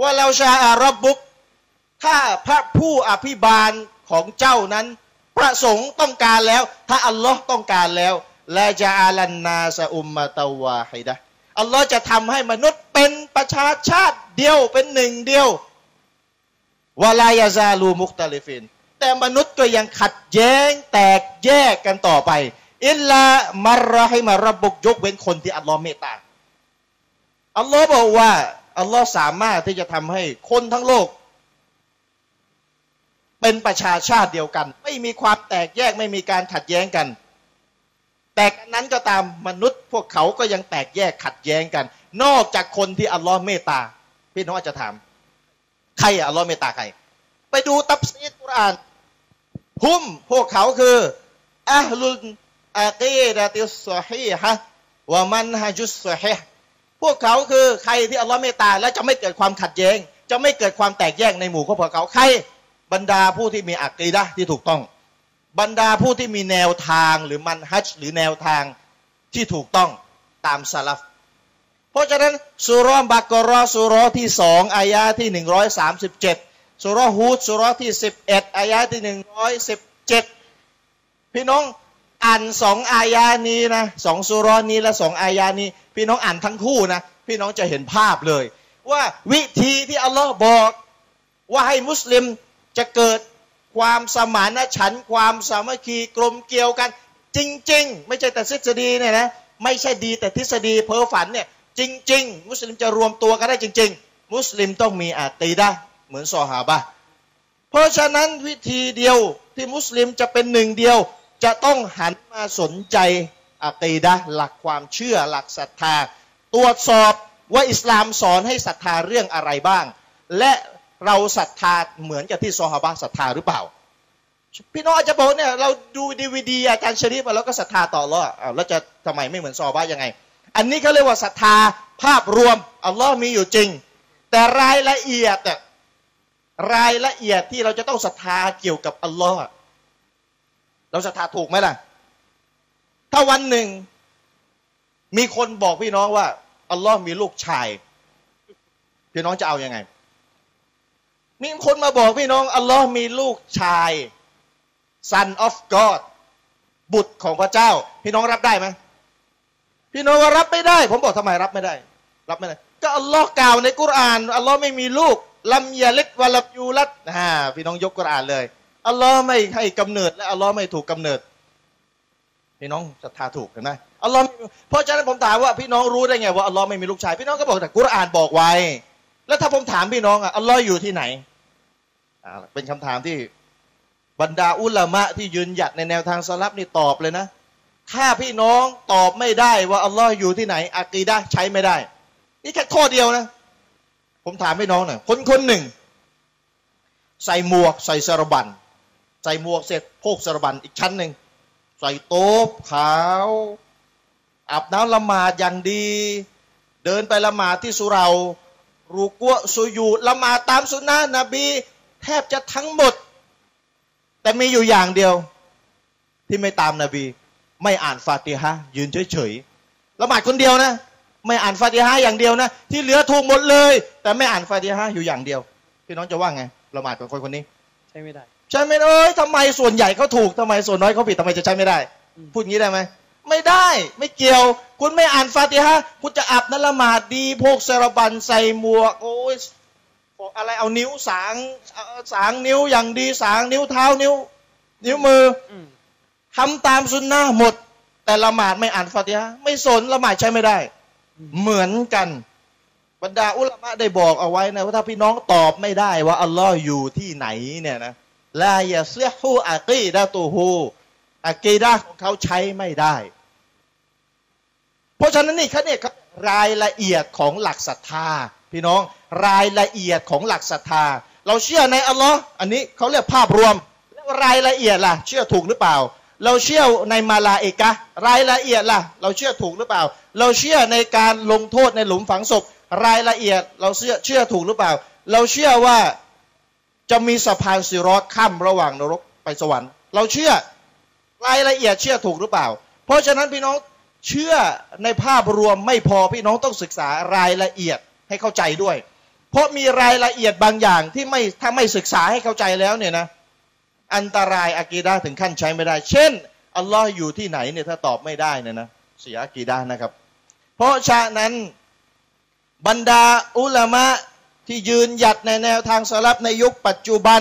ว่าเราชาอารับบุก ถ้าพระผู้อภิบาลของเจ้านั้น ประสงค์ต้องการแล้ว ถ้าอัลลอฮ์ต้องการแล้วและจะอาลันนาสอุมมาตาวาฮิดะอัลลอฮ์จะทำให้มนุษย์เป็นประชาชาติเดียวเป็นหนึ่งเดียววลายาซาลูมุคตาลิฟิน แต่มนุษย์ก็ยังขัดแย้งแตกแยกกันต่อไป อิลลามารรให้มาระบุกยกเว้นคนที่อัลลอฮ์เมตตาอัลลอฮ์บอกว่าอัลลอฮ์สามารถที่จะทำให้คนทั้งโลก เป็นประชาชาติเดียวกัน ไม่มีความแตกแยกไม่มีการขัดแย้งกัน แต่นั้นก็ตามมนุษย์พวกเขาก็ยังแตกแยกขัดแย้งกัน นอกจากคนที่อัลลอฮ์เมตตาพี่น้องอาจจะถาม ใครอะอัลลอฮ์เมตตาใคร ไปดูตับซีดกุรอาน หุ้มพวกเขาคืออัลลุนอากีดะติสซฮีฮะวะมันฮะจุสซอฮีพวกเขาคือใครที่อัลลอฮ์เมตตาและจะไม่เกิดความขัดแย้ง จะไม่เกิดความแตกแยกในหมู่ของพวกเขาใครบรรดาผู้ที่มีอักีดะที่ถูกต้อง บรรดาผู้ที่มีแนวทางหรือมันฮัจหรือแนวทางที่ถูกต้องตามซาลฟเพราะฉะนั้นสุรบักรอสุรที่สองอายาที่หนึ่งร้อยสามสิบเจ็ด สุรฮูดสุรที่สิบเอ็ดอายาที่หนึ่งร้อยสิบเจ็ดพี่น้องอ่านสองอายานี้นะสองสุรนี้และสองอายานี้ พี่น้องอ่านทั้งคู่นะพี่น้องจะเห็นภาพเลย ว่าวิธีที่อัลลอฮ์บอก ว่าให้มุสลิมจะเกิดความสมานฉันท์ความสามัคคีกลมเกลียวกัน จริง ๆ ไม่ใช่แต่ทฤษฎีเนี่ยนะไม่ใช่ดีแต่ทฤษฎีเพ้อฝันเนี่ยจริง ๆ มุสลิมจะรวมตัวกันได้จริง ๆ มุสลิมต้องมีอาตีดะ เหมือนซอฮาบะเพราะฉะนั้นวิธีเดียวที่มุสลิมจะเป็นหนึ่งเดียว จะต้องหันมาสนใจอาตีดะหลักความเชื่อหลักศรัทธา ตรวจสอบว่าอิสลามสอนให้ศรัทธาเรื่องอะไรบ้าง และเราศรัทธาเหมือนกับที่ซอฮาบะศรัทธาหรือเปล่า พี่น้องอาจจะบอกเนี่ยเราดูดีวดีอาจารย์ชริฟมาแล้วก็ศรัทธาต่อแล้วอ้าวแล้วจะทำไมไม่เหมือนซอฮาบะยังไง อันนี้เขาเรียกว่าศรัทธาภาพรวมอัลลอฮ์มีอยู่จริง แต่รายละเอียดอะ รายละเอียดที่เราจะต้องศรัทธาเกี่ยวกับอัลลอฮ์เราศรัทธาถูกไหมล่ะ ถ้าวันหนึ่ง มีคนบอกพี่น้องว่าอัลลอฮ์มีลูกชาย พี่น้องจะเอาอยัางไง มีคนมาบอกพี่น้องอัลลอฮ์มีลูกชาย son of God บุตรของพระเจ้า พี่น้องรับได้ไหมพี่น้องว่ารับไม่ได้ ผมบอกทำไมรับไม่ได้ รับไม่ได้ ก็อัลลอฮ์กล่าวในกุรานอัลลอฮ์ไม่มีลูก ลัมยาลิดวะลับยูรัดนะพี่น้องยกกุรอานเลยอัลลอฮ์ไม่ให้กำเนิด และอัลลอฮ์ไม่ถูกกำเนิด พี่น้องศรัทธาถูกเห็นไหมอัลลอฮ์เพราะฉะนั้นผมถามว่าพี่น้องรู้ได้ไงว่าอัลลอฮ์ไม่มีลูกชาย พี่น้องก็บอกแต่กุรอานบอกไว้ แล้วถ้าผมถามพี่น้องอะอัลลอฮ์อยู่ที่ไหนอ่าเป็นคำถามที่บรรดาอุลามะที่ยืนหยัดในแนวทางสลับนี่ตอบเลยนะ ถ้าพี่น้องตอบไม่ได้ว่าอัลลอฮ์อยู่ที่ไหนอากีดะใช้ไม่ได้ นี่แค่ข้อเดียวนะ ผมถามพี่น้องหน่อยคนคนหนึ่ง ใส่หมวกใส่สารบัน ใส่หมวกเสร็จโพกสารบันอีกชั้นหนึ่ง ใส่โต๊ะขาวอาบน้ำละหมาดอย่างดี เดินไปละหมาดที่สุเรารูกัวสุยูละหมาดตามสุนนะนบี แทบจะทั้งหมด แต่มีอยู่อย่างเดียว ที่ไม่ตามนาบี ไม่อ่านฟาติฮะยืนเฉยๆละหมาดคนเดียวนะ ไม่อ่านฟาติฮะอย่างเดียวนะ ที่เหลือถูกหมดเลย แต่ไม่อ่านฟาติฮะอยู่อย่างเดียว พี่น้องจะว่าไงละหมาดของคนคนนี้ ใช่ไม่ได้ ใช่ไหมเอ้ยทำไมส่วนใหญ่เขาถูกทำไมส่วนน้อยเขาผิดทำไมจะใช้ไม่ได้อืมพูดงี้ได้ไหมไม่ได้ไม่เกี่ยว คุณไม่อ่านฟาติฮะคุณจะอาบน้ำละหมาดดีพกเซรบันใส่หมวกโอ้ยอะไรเอานิ้วสางสางนิ้วอย่างดีสางนิ้วเท้านิ้ว นิ้วมือทำตามสุนนะหมด แต่ละหมาดไม่อ่านฟาติฮะไม่สนละหมาดใช้ไม่ได้ เหมือนกัน บรรดาอุลามะได้บอกเอาไว้นะว่าถ้าพี่น้องตอบไม่ได้ว่าอัลลอฮ์อยู่ที่ไหนเนี่ยนะลายาเสียฮูอากีดาตูฮูอากีดาของเขาใช้ไม่ได้ เพราะฉะนั้นนี่เขาเนี่ยรายละเอียดของหลักศรัทธา พี่น้องรายละเอียดของหลักศรัทธา เราเชื่อในอัลลอฮ์อันนี้เขาเรียกภาพรวมแล้วรายละเอียดล่ะ เชื่อถูกหรือเปล่า เราเชื่อในมาลาเอกะรายละเอียดล่ะ เราเชื่อถูกหรือเปล่า เราเชื่อในการลงโทษในหลุมฝังศพ รายละเอียด เราเชื่อเชื่อถูกหรือเปล่า เราเชื่อว่าจะมีสะพานสิรอดข้ามระหว่างนรกไปสวรรค์ เราเชื่อรายละเอียดเชื่อถูกหรือเปล่า เพราะฉะนั้นพี่น้องเชื่อในภาพรวมไม่พอพี่น้องต้องศึกษารายละเอียดให้เข้าใจด้วย เพราะมีรายละเอียดบางอย่างที่ไม่ถ้าไม่ศึกษาให้เข้าใจแล้วเนี่ยนะ อันตรายอากีดาถึงขั้นใช้ไม่ได้ เช่น อัลลอฮ์อยู่ที่ไหนเนี่ยถ้าตอบไม่ได้เนี่ยนะเสียอากีดานะครับ เพราะฉะนั้นบรรดาอุลามะที่ยืนหยัดในแนวทางสลับในยุคปัจจุบัน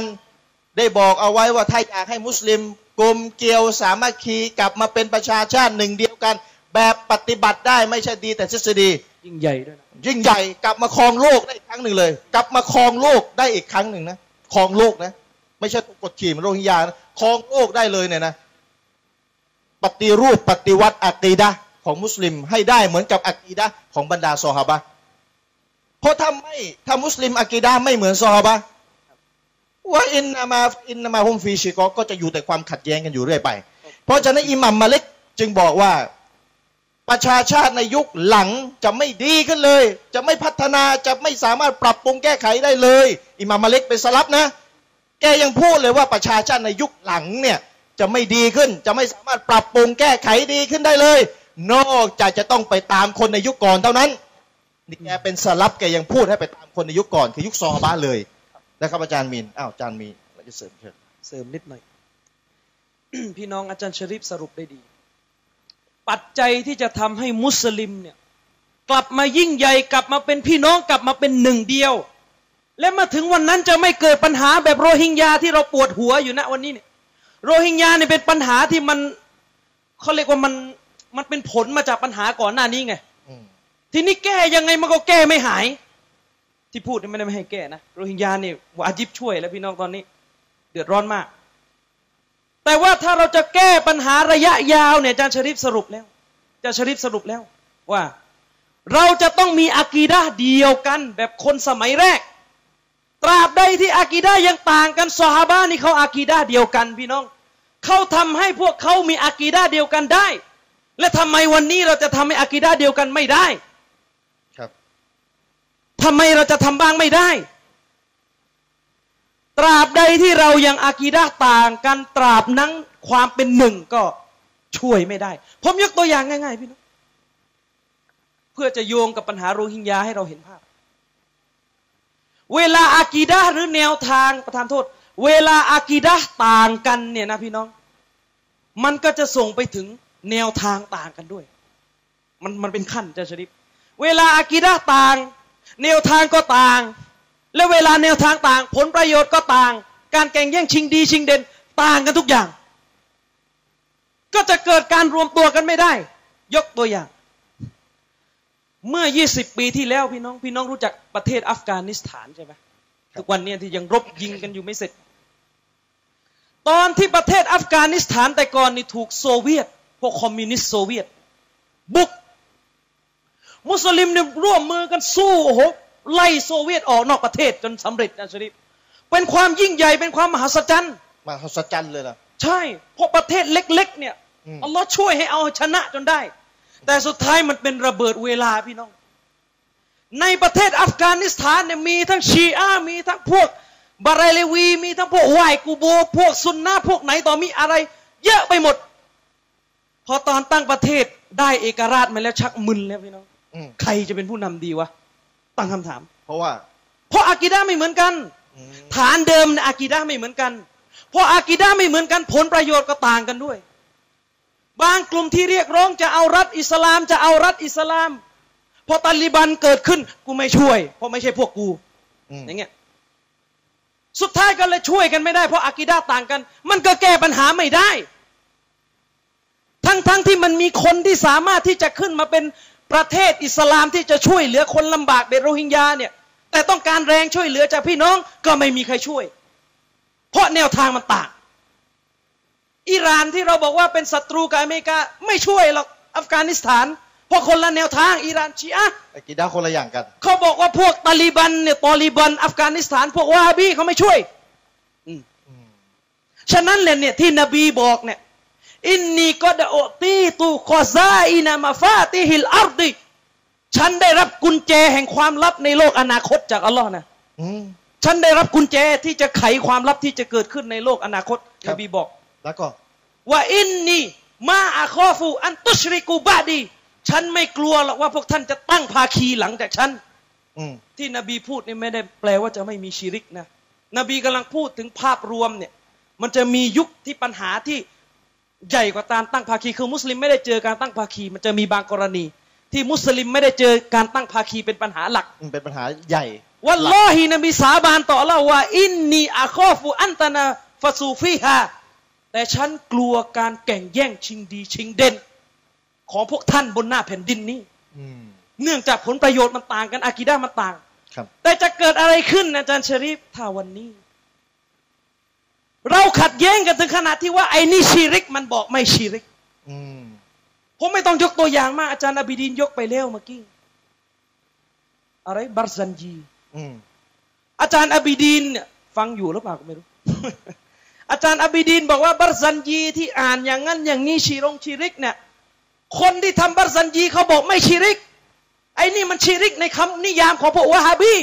ได้บอกเอาไว้ว่าถ้าอยากให้มุสลิมกลมเกลียวสามัคคีกลับมาเป็นประชาชาติหนึ่งเดียวกัน แบบปฏิบัติได้ไม่ใช่ดีแต่ทฤษฎียิ่งใหญ่ด้วยนะยิ่งใหญ่กลับมาครองโลกได้อีกครั้งหนึ่งเลย กลับมาครองโลกได้อีกครั้งหนึ่งนะครองโลกนะ ไม่ใช่กดขี่มันโรฮิงญาครองโลกได้เลยเนี่ยนะปฏิรูปปฏิวัติอักีดะของมุสลิมให้ได้เหมือนกับอักีดะของบรรดาซอฮาบะเพราะถ้าไม่ถ้ามุสลิมอักีดะไม่เหมือนซอฮาบะว่าอินนามาอินนามาฮุมฟีชิกก็จะอยู่แต่ความขัดแย้งกันอยู่เรื่อยไป เพราะฉะนั้นอิหมัมมาเล็กจึงบอกว่าประชาชาติในยุคหลังจะไม่ดีขึ้นเลย จะไม่พัฒนาจะไม่สามารถปรับปรุงแก้ไขได้เลย อิหม่ามมาเล็กเป็นสลับนะ แกยังพูดเลยว่าประชาชาติในยุคหลังเนี่ยจะไม่ดีขึ้น จะไม่สามารถปรับปรุงแก้ไขดีขึ้นได้เลย นอกจากจะต้องไปตามคนในยุคก่อนเท่านั้นนี่แกเป็นสลับแกยังพูดให้ไปตามคนในยุคก่อน คือยุคซอฮาบะเลยนะครับอาจารย์มินอ้าวอาจารย์มีอะไรจะเสริมเชิญเสริมนิดหน่อย พี่น้องอาจารย์ชริปสรุปได้ดี ปัจจัยที่จะทำให้มุสลิมเนี่ยกลับมายิ่งใหญ่กลับมาเป็นพี่น้องกลับมาเป็นหนึ่งเดียว และมาถึงวันนั้นจะไม่เกิดปัญหาแบบโรฮิงญาที่เราปวดหัวอยู่ณวันนี้เนี่ยโรฮิงญาเนี่ยเป็นปัญหาที่มันเขาเรียกว่ามันมันเป็นผลมาจากปัญหาก่อนหน้านี้ไงทีนี้แก้ยังไงมันก็แก้ไม่หาย ที่พูดไม่ได้ไม่ให้แก้นะโรฮิงญาเนี่ยวาจิบช่วยแล้วพี่น้องตอนนี้ เดือดร้อนมาก แต่ว่าถ้าเราจะแก้ปัญหาระยะยาวเนี่ยอาจารย์ชริฟสรุปแล้วอาจารย์ชริฟสรุปแล้วว่า เราจะต้องมีอากีดาเดียวกันแบบคนสมัยแรก ตราบใดที่อากีดายังต่างกันซอฮาบะนี่เขาอากีดาเดียวกันพี่น้องเขาทำให้พวกเขามีอากีดาเดียวกันได้ และทำไมวันนี้เราจะทำให้อากีดาเดียวกันไม่ได้ ครับทำไมเราจะทำบ้างไม่ได้ ตราบใดที่เรายังอากีดาต่างกันตราบนั้นความเป็นหนึ่งก็ช่วยไม่ได้ ผมยกตัวอย่างง่าย ๆ พี่น้องเพื่อจะโยงกับปัญหาโรฮิงญาให้เราเห็นภาพ เวลาอากีดาหรือแนวทางประทานโทษ เวลาอากีดาต่างกันเนี่ยนะพี่น้อง มันก็จะส่งไปถึงแนวทางต่างกันด้วย มันมันเป็นขั้นจะชริปเวลาอากีดาต่าง แนวทางก็ต่าง และเวลาแนวทางต่าง ผลประโยชน์ก็ต่าง การแข่งแย่งชิงดีชิงเด่นต่างกันทุกอย่าง ก็จะเกิดการรวมตัวกันไม่ได้ ยกตัวอย่าง เมื่อ 20 ปีที่แล้วพี่น้องพี่น้องรู้จักประเทศอัฟกานิสถานใช่ไหมทุกวันนี้ที่ยังรบยิงกันอยู่ไม่เสร็จ ตอนที่ประเทศอัฟกานิสถานแต่ก่อนนี่ถูกโซเวียต พวกคอมมิวนิสต์โซเวียต บุก มุสลิมเนี่ยร่วมมือกันสู้โอ้โหไล่โซเวียตออกนอกประเทศจนสำเร็จนะชริฟเป็นความยิ่งใหญ่เป็นความมหัศจรรย์มหัศจรรย์เลยนะใช่เพราะประเทศเล็ก ๆ เนี่ยอัลลอฮ์ช่วยให้เอาชนะจนได้ แต่สุดท้ายมันเป็นระเบิดเวลาพี่น้อง ในประเทศอัฟกานิสถานเนี่ยมีทั้งชีอามีทั้งพวกบาเรเลวี มีทั้งพวกไหวกูโบ พวกซุนนะพวกไหนต่อมีอะไร เยอะไปหมด พอตอนตั้งประเทศได้เอกราชมาแล้วชักมึนแล้วพี่น้องใครจะเป็นผู้นำดีวะตั้งคำถาม เพราะว่า เพราะอากีดาไม่เหมือนกัน ฐานเดิมในอากีดาไม่เหมือนกัน เพราะอากีดาไม่เหมือนกัน ผลประโยชน์ก็ต่างกันด้วย บางกลุ่มที่เรียกร้องจะเอารัฐอิสลาม จะเอารัฐอิสลาม พอตาลิบันเกิดขึ้น กูไม่ช่วย เพราะไม่ใช่พวกกูอืมอย่างเงี้ยสุดท้ายก็เลยช่วยกันไม่ได้เพราะอากีดาต่างกัน มันก็แก้ปัญหาไม่ได้ ทั้งๆทที่มันมีคนที่สามารถที่จะขึ้นมาเป็นประเทศอิสลามที่จะช่วยเหลือคนลำบากในโรฮิงญาเนี่ย แต่ต้องการแรงช่วยเหลือจากพี่น้องก็ไม่มีใครช่วย เพราะแนวทางมันต่าง อิหร่านที่เราบอกว่าเป็นศัตรูกับอเมริกา ไม่ช่วยหรอกอัฟกานิสถาน เพราะคนละแนวทางอิหร่านชีอะห์อากีดาคนละอย่างกัน เขาบอกว่าพวกตาลิบันเนี่ยตอลิบัน อัฟกานิสถาน พวกวาฮาบีเขาไม่ช่วยอืมฉะนั้นเลยเนี่ยที่นบีบอกเนี่ยإني قد أوتيت خزائن مفاتيح الأرض ฉันได้รับกุญแจแห่งความลับในโลกอนาคตจากอัลลอฮ์นะอืมฉันได้รับกุญแจที่จะไขความลับที่จะเกิดขึ้นในโลกอนาคตครับนบีบอก แล้วก็ وإني ما أخاف أن تشركوا بعدي ฉันไม่กลัวหรอกว่าพวกท่านจะตั้งภาคีหลังจากฉันอืมที่นบีพูดนี่ไม่ได้แปลว่าจะไม่มีชีริกนะ นบีกำลังพูดถึงภาพรวมเนี่ย มันจะมียุคที่ปัญหาที่ใหญ่กว่าการตั้งภาคี คือมุสลิมไม่ได้เจอการตั้งภาคี มันจะมีบางกรณี ที่มุสลิมไม่ได้เจอการตั้งภาคีเป็นปัญหาหลักมันเป็นปัญหาใหญ่วัลลอฮินบีสาบานต่อเราว่าอินนีอาคอฟูอันตนาฟาซูฟีฮา แต่ฉันกลัวการแข่งแย่งชิงดีชิงเด่น ของพวกท่านบนหน้าแผ่นดินนี้อืมเนื่องจากผลประโยชน์มันต่างกันอากีดามันต่างครับแต่จะเกิดอะไรขึ้นอาจารย์ชริฟถ้าวันนี้ เราขัดแย้งกันถึงขนาดที่ว่าไอ้นี่ชีริกมันบอกไม่ชีริกอืมผมไม่ต้องยกตัวอย่างมากอาจารย์อบิดินยกไปแล้วเมื่อกี้อะไรบาร์ซันจีอืมอาจารย์อบิดินเนี่ยฟังอยู่หรือเปล่าก็ไม่รู้ อาจารย์อบิดินบอกว่าบาร์ซันจีที่อ่านอย่างนั้นอย่างนี้ชีรงชีริกเนี่ยคนที่ทำบาร์ซันจีเขาบอกไม่ชีริก ไอ้นี่มันชีริกในคำนิยามของพวกวะฮาบี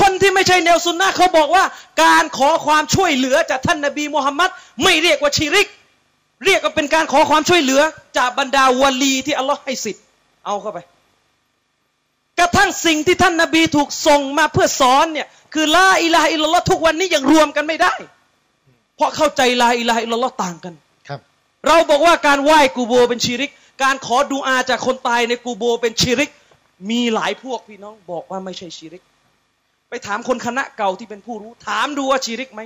คนที่ไม่ใช่แนวซุนนะเขาบอกว่า การขอความช่วยเหลือจากท่านนบีมุฮัมมัดไม่เรียกว่าชีริก เรียกว่าเป็นการขอความช่วยเหลือ จากบรรดาวลีที่อัลลอฮ์ให้สิทธิ์เอาเข้าไป กระทั่งสิ่งที่ท่านนบีถูกส่งมาเพื่อสอนเนี่ยคือلا إله إلا الله ทุกวันนี้ยังรวมกันไม่ได้ เพราะเข้าใจลาอิลาฮะอิลลัลลอฮ์ต่างกันครับ เราบอกว่าการไหว้กูโบเป็นชีริก การขอดูอาจากคนตายในกูโบเป็นชีริก มีหลายพวกพี่น้องบอกว่าไม่ใช่ชีริก ไปถามคนคณะเก่าที่เป็นผู้รู้ ถามดูว่าชีริกไหม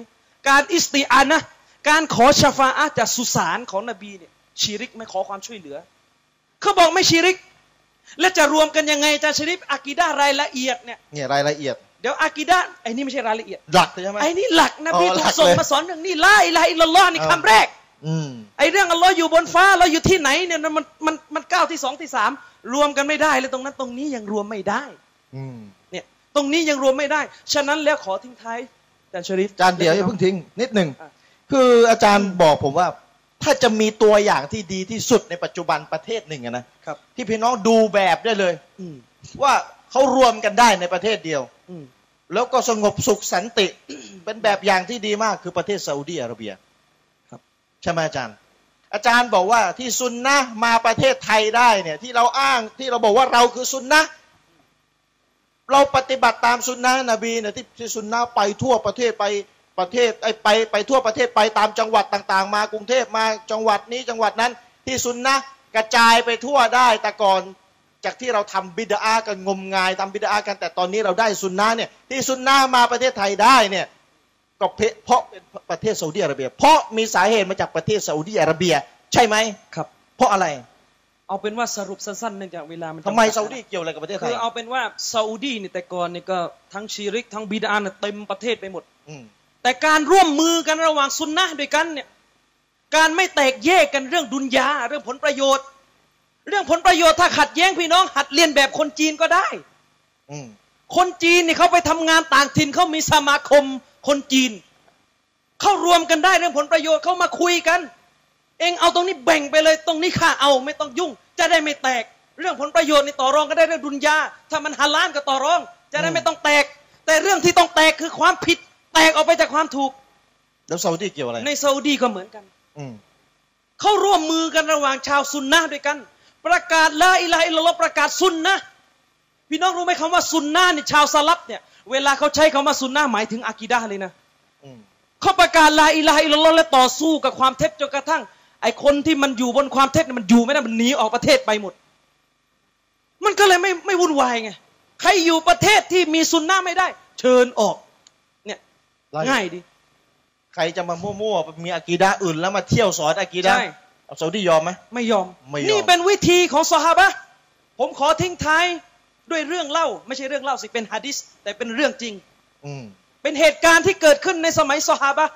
การอิสติอานะห์การขอชาฟาอะห์จากสุสานของนบีเนี่ยชีริกไม่ขอความช่วยเหลือ เขาบอกไม่ชีริก และจะรวมกันยังไงอาจารย์ชริฟอากีดารายละเอียดเนี่ยเนี่ยรายละเอียดเดี๋ยวอากีดาไอ้นี่ไม่ใช่รายละเอียดหลักใช่ไหมไอ้นี่หลักนบีอ๋อถูหลักกส่งเลยมาสอนเรื่องนี้ลาอิลาฮะอิลลัลลอฮ์นี่เออคำแรกอืมไอ้เรื่องอัลลอฮ์อยู่บนฟ้าเราอยู่ที่ไหนเนี่ยมันมันมันก้าวที่สองที่สามรวมกันไม่ได้เลยตรงนั้นตรงนี้ยังรวมไม่ได้อืมเนี่ยตรงนี้ยังรวมไม่ได้ ฉะนั้นแล้วขอทิ้งท้ายอาจารย์ชริฟอาจารย์เดี๋ยวอย่าเพิ่งทิ้งนิดหนึ่งอะคืออาจารย์บอกผมว่า ถ้าจะมีตัวอย่างที่ดีที่สุดในปัจจุบันประเทศหนึ่งอะนะครับ ที่พี่น้องดูแบบได้เลย อืมว่าเขารวมกันได้ในประเทศเดียว อืมแล้วก็สงบสุขสันติ เป็นแบบอย่างที่ดีมากคือประเทศซาอุดีอาระเบียครับใช่ไหมอาจารย์ อาจารย์บอกว่าที่ซุนนะห์มาประเทศไทยได้เนี่ย ที่เราอ้างที่เราบอกว่าเราคือซุนนะห์เราปฏิบัติตามซุนนะห์นบีเนี่ยที่ที่ซุนนะห์ไปทั่วประเทศไป ประเทศไอ้ไปไปทั่วประเทศไปตามจังหวัดต่างๆ มากรุงเทพมาจังหวัดนี้จังหวัดนั้นที่ซุนนะห์กระจายไปทั่วได้แต่ก่อนจากที่เราทำบิดากันงมงายทำบิดากันแต่ตอนนี้เราได้ซุนนะห์เนี่ยที่ซุนนะห์มาประเทศไทยได้เนี่ยก็เพเพราะเป็นประเทศซาอุดิอาระเบีย เพราะมีสาเหตุมาจากประเทศซาอุดิอาระเบีย ใช่ไหมครับ เพราะอะไร เอาเป็นว่าสรุปสั้นๆเนื่องจากเวลามันจำกัทำไมดซาอุดิเกี่ยวอะไรกับประเทศไทคืยอเอาเป็นว่าซาอุดีเนี่ยแต่ก่อนเนี่ยก็ทั้งชีริกทั้งบิดาเนี่ยเต็มประเทศไปหมดอืม แต่การร่วมมือกันระหว่างซุนนะห์ด้วยกันเนี่ยการไม่แตกแยกกันเรื่องดุนยาเรื่องผลประโยชน์ เรื่องผลประโยชน์ถ้าขัดแย้งพี่น้อง หัดเรียนแบบคนจีนก็ได้อืมคนจีนเนี่ยเขาไปทำงานต่างถิ่นเขามีสมาคมคนจีนเขารวมกันได้เรื่องผลประโยชน์เขามาคุยกัน เองเอาตรงนี้แบ่งไปเลยตรงนี้ข้าเอาไม่ต้องยุ่ง จะได้ไม่แตก เรื่องผลประโยชน์นี่ต่อรองก็ได้เรื่องดุนยาถ้ามันฮาลาลก็ต่อรอง จะได้ไม่ต้องแตก แต่เรื่องที่ต้องแตกคือความผิด แตกออกไปจากความถูก แล้วซาอุดิเกี่ยวอะไร ในซาอุดีก็เหมือนกันอืมเขาร่วมมือกันระหว่างชาวซุนนะห์ด้วยกัน ประกาศละอิละฮะอิลลัลลอฮ์ประกาศซุนนะห์พี่น้องรู้ไหมคำว่าซุนนะห์นี่ชาวสลับเนี่ย เวลาเขาใช้คำว่าซุนนะห์หมายถึงอากีดะห์เลยนะอืมเขาประกาศละอิละฮะอิลลัลลอฮ์และต่อสู้กับความเท็จจนกระทั่ง ไอ้คนที่มันอยู่บนความเท็จมันอยู่ไม่ได้มันหนีออกประเทศไปหมด มันก็เลยไม่ไม่วุ่นวายไงใครอยู่ประเทศที่มีซุนนะไม่ได้ เชิญออกเนี่ย ง่ายดี ใครจะมามั่วๆมีอากีดะห์อื่นแล้วมาเที่ยวสอนอากีดะห์ใช่เอาซาอุดียอมไหมไม่ยอมไม่ยอม นี่เป็นวิธีของซอฮาบะห์ผมขอทิ้งท้ายด้วยเรื่องเล่า ไม่ใช่เรื่องเล่าสิเป็นฮะดิษแต่เป็นเรื่องจริง อืมเป็นเหตุการณ์ที่เกิดขึ้นในสมัยซอฮาบะห์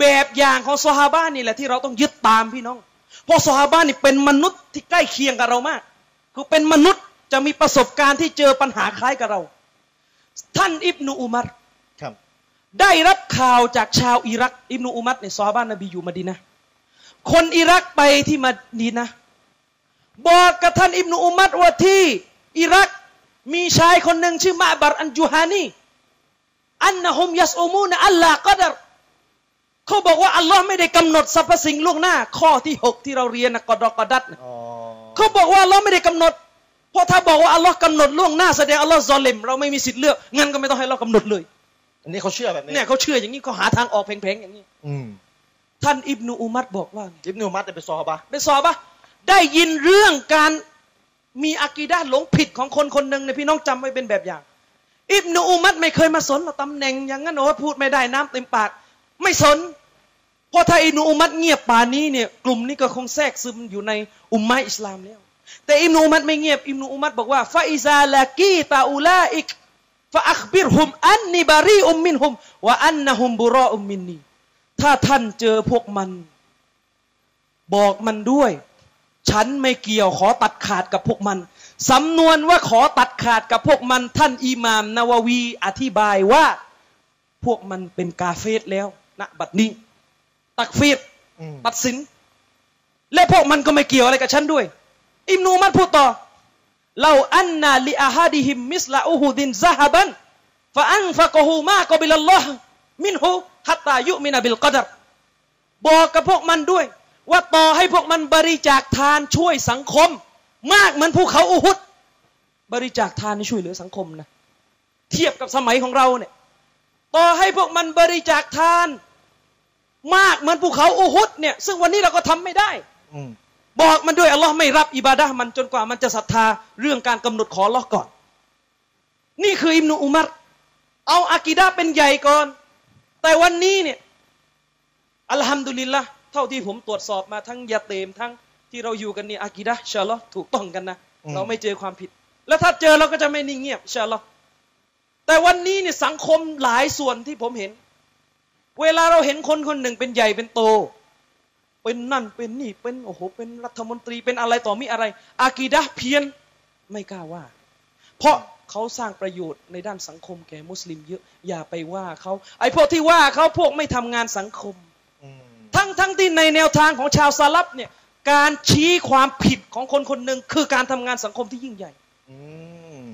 แบบอย่างของซอฮาบะห์นี่แหละที่เราต้องยึดตามพี่น้อง เพราะซอฮาบะห์นี่เป็นมนุษย์ที่ใกล้เคียงกับเรามาก คือเป็นมนุษย์จะมีประสบการณ์ที่เจอปัญหาคล้ายกับเรา ท่านอิบนุอุมัรครับ ได้รับข่าวจากชาวอิรัก อิบนุอุมัรเนี่ยซอฮาบะห์นบีอยู่มะดีนะห์คนอิรักไปที่มะดีนะห์บอกกับท่านอิบนุอุมัรว่าที่อิรักมีชายคนหนึ่งชื่อมาบัรอันจูฮานีอันนะฮุมยัสอุมูนอัลลากดรเขาบอกว่าอัลลอฮ์ไม่ได้กำหนดสรรพสิ่งล่วงหน้า ข้อที่หกที่เราเรียนนะกอดอกอดัดนะอ๋อเขาบอกว่าอัลลอฮ์ไม่ได้กำหนด เพราะถ้าบอกว่าอัลลอฮ์กำหนดล่วงหน้าแสดงอัลลอฮ์ซอลิมเราไม่มีสิทธิ์เลือกงั้นก็ไม่ต้องให้เรากำหนดเลย อันนี้เขาเชื่อแบบนี้เนี่ยเขาเชื่ออย่างนี้เขาหาทางออกเพลงๆอย่างนี้ อืมท่านอิบนุอุมัรบอกว่าไงอิบนุมัดเป็นซอฮาบะห์เป็นสอบปะได้ยินเรื่องการมีอากีดาหลงผิดของคนคนหนึ่งเนี่ยพี่น้องจำไว้เป็นแบบอย่าง อิบนุอุมัดไม่เคยมาสนหรอกตำแหน่งอย่างนั้นโอ้พูดไม่ได้น้ำเต็มปาก ไม่สนเพราะถ้าอิบนุอุมัดเงียบป่านนี้เนี่ยกลุ่มนี้ก็คงแทรกซึมอยู่ในอุมมะอิสลามแล้ว แต่อิบนุอุมัดไม่เงียบอิบนุอุมัดบอกว่าฟาอิซาลากีตาอูลาอิก ฟาอัคบิรฮุมอันนิบารีอุมมินฮอุมวะอันนะฮุมบุรออุมมินนีถ้าท่านเจอพวกมัน บอกมันด้วย ฉันไม่เกี่ยวขอตัดขาดกับพวกมันสำนวนว่าขอตัดขาดกับพวกมัน ท่านอิหมามนาวาวี อธิบายว่า พวกมันเป็นกาเฟสแล้วณบัดนี้ ตักฟีดอืมตัดสิน และพวกมันก็ไม่เกี่ยวอะไรกับฉันด้วย อิมนูมัดพูดต่อ เราอันนาลิอาฮาดิฮิมมิสลาอูฮูดินซาฮบันฟะอันฟะกฮูมากบิลลอฮ์มินฮูฮัตตายุมินาบิลกอดรบอกกับพวกมันด้วย ว่าต่อให้พวกมันบริจาคทานช่วยสังคม มากเหมือนภูเขาอูฮุดบริจาคทานช่วยเหลือสังคมนะเทียบกับสมัยของเราเนี่ยต่อให้พวกมันบริจาคทาน มากเหมือนภูเขาอูฮุดเนี่ย ซึ่งวันนี้เราก็ทำไม่ได้ อื บอกมันด้วยอัลลอฮ์ไม่รับอิบาดะห์มันจนกว่ามันจะศรัทธาเรื่องการกำหนดขออัลลอฮ์ก่อน นี่คืออิมนุอุมัรเอาอากีดะห์เป็นใหญ่ก่อน แต่วันนี้เนี่ยอัลฮัมดุลิลละเท่าที่ผมตรวจสอบมาทั้งยาเตมทั้งที่เราอยู่กันนี่อากีดะห์อินชาอัลลอฮ์ถูกต้องกันนะ เราไม่เจอความผิด แล้วถ้าเจอเราก็จะไม่นิ่งเงียบอินชาอัลลอฮ์แต่วันนี้เนี่ยสังคมหลายส่วนที่ผมเห็น เวลาเราเห็นคนคนหนึ่งเป็นใหญ่เป็นโต เป็นนั่นเป็นนี่เป็นโอ้โหเป็นรัฐมนตรีเป็นอะไรต่อมีอะไร อากีดะห์เพี้ยนไม่กล้าว่า เพราะเขาสร้างประโยชน์ในด้านสังคมแก่มุสลิมเยอะ อย่าไปว่าเขาไอ้พวกที่ว่าเขาพวกไม่ทำงานสังคมอืมทั้งทั้งที่ในแนวทางของชาวซาลับเนี่ยการชี้ความผิดของคนคนหนึ่งคือการทำงานสังคมที่ยิ่งใหญ่อืม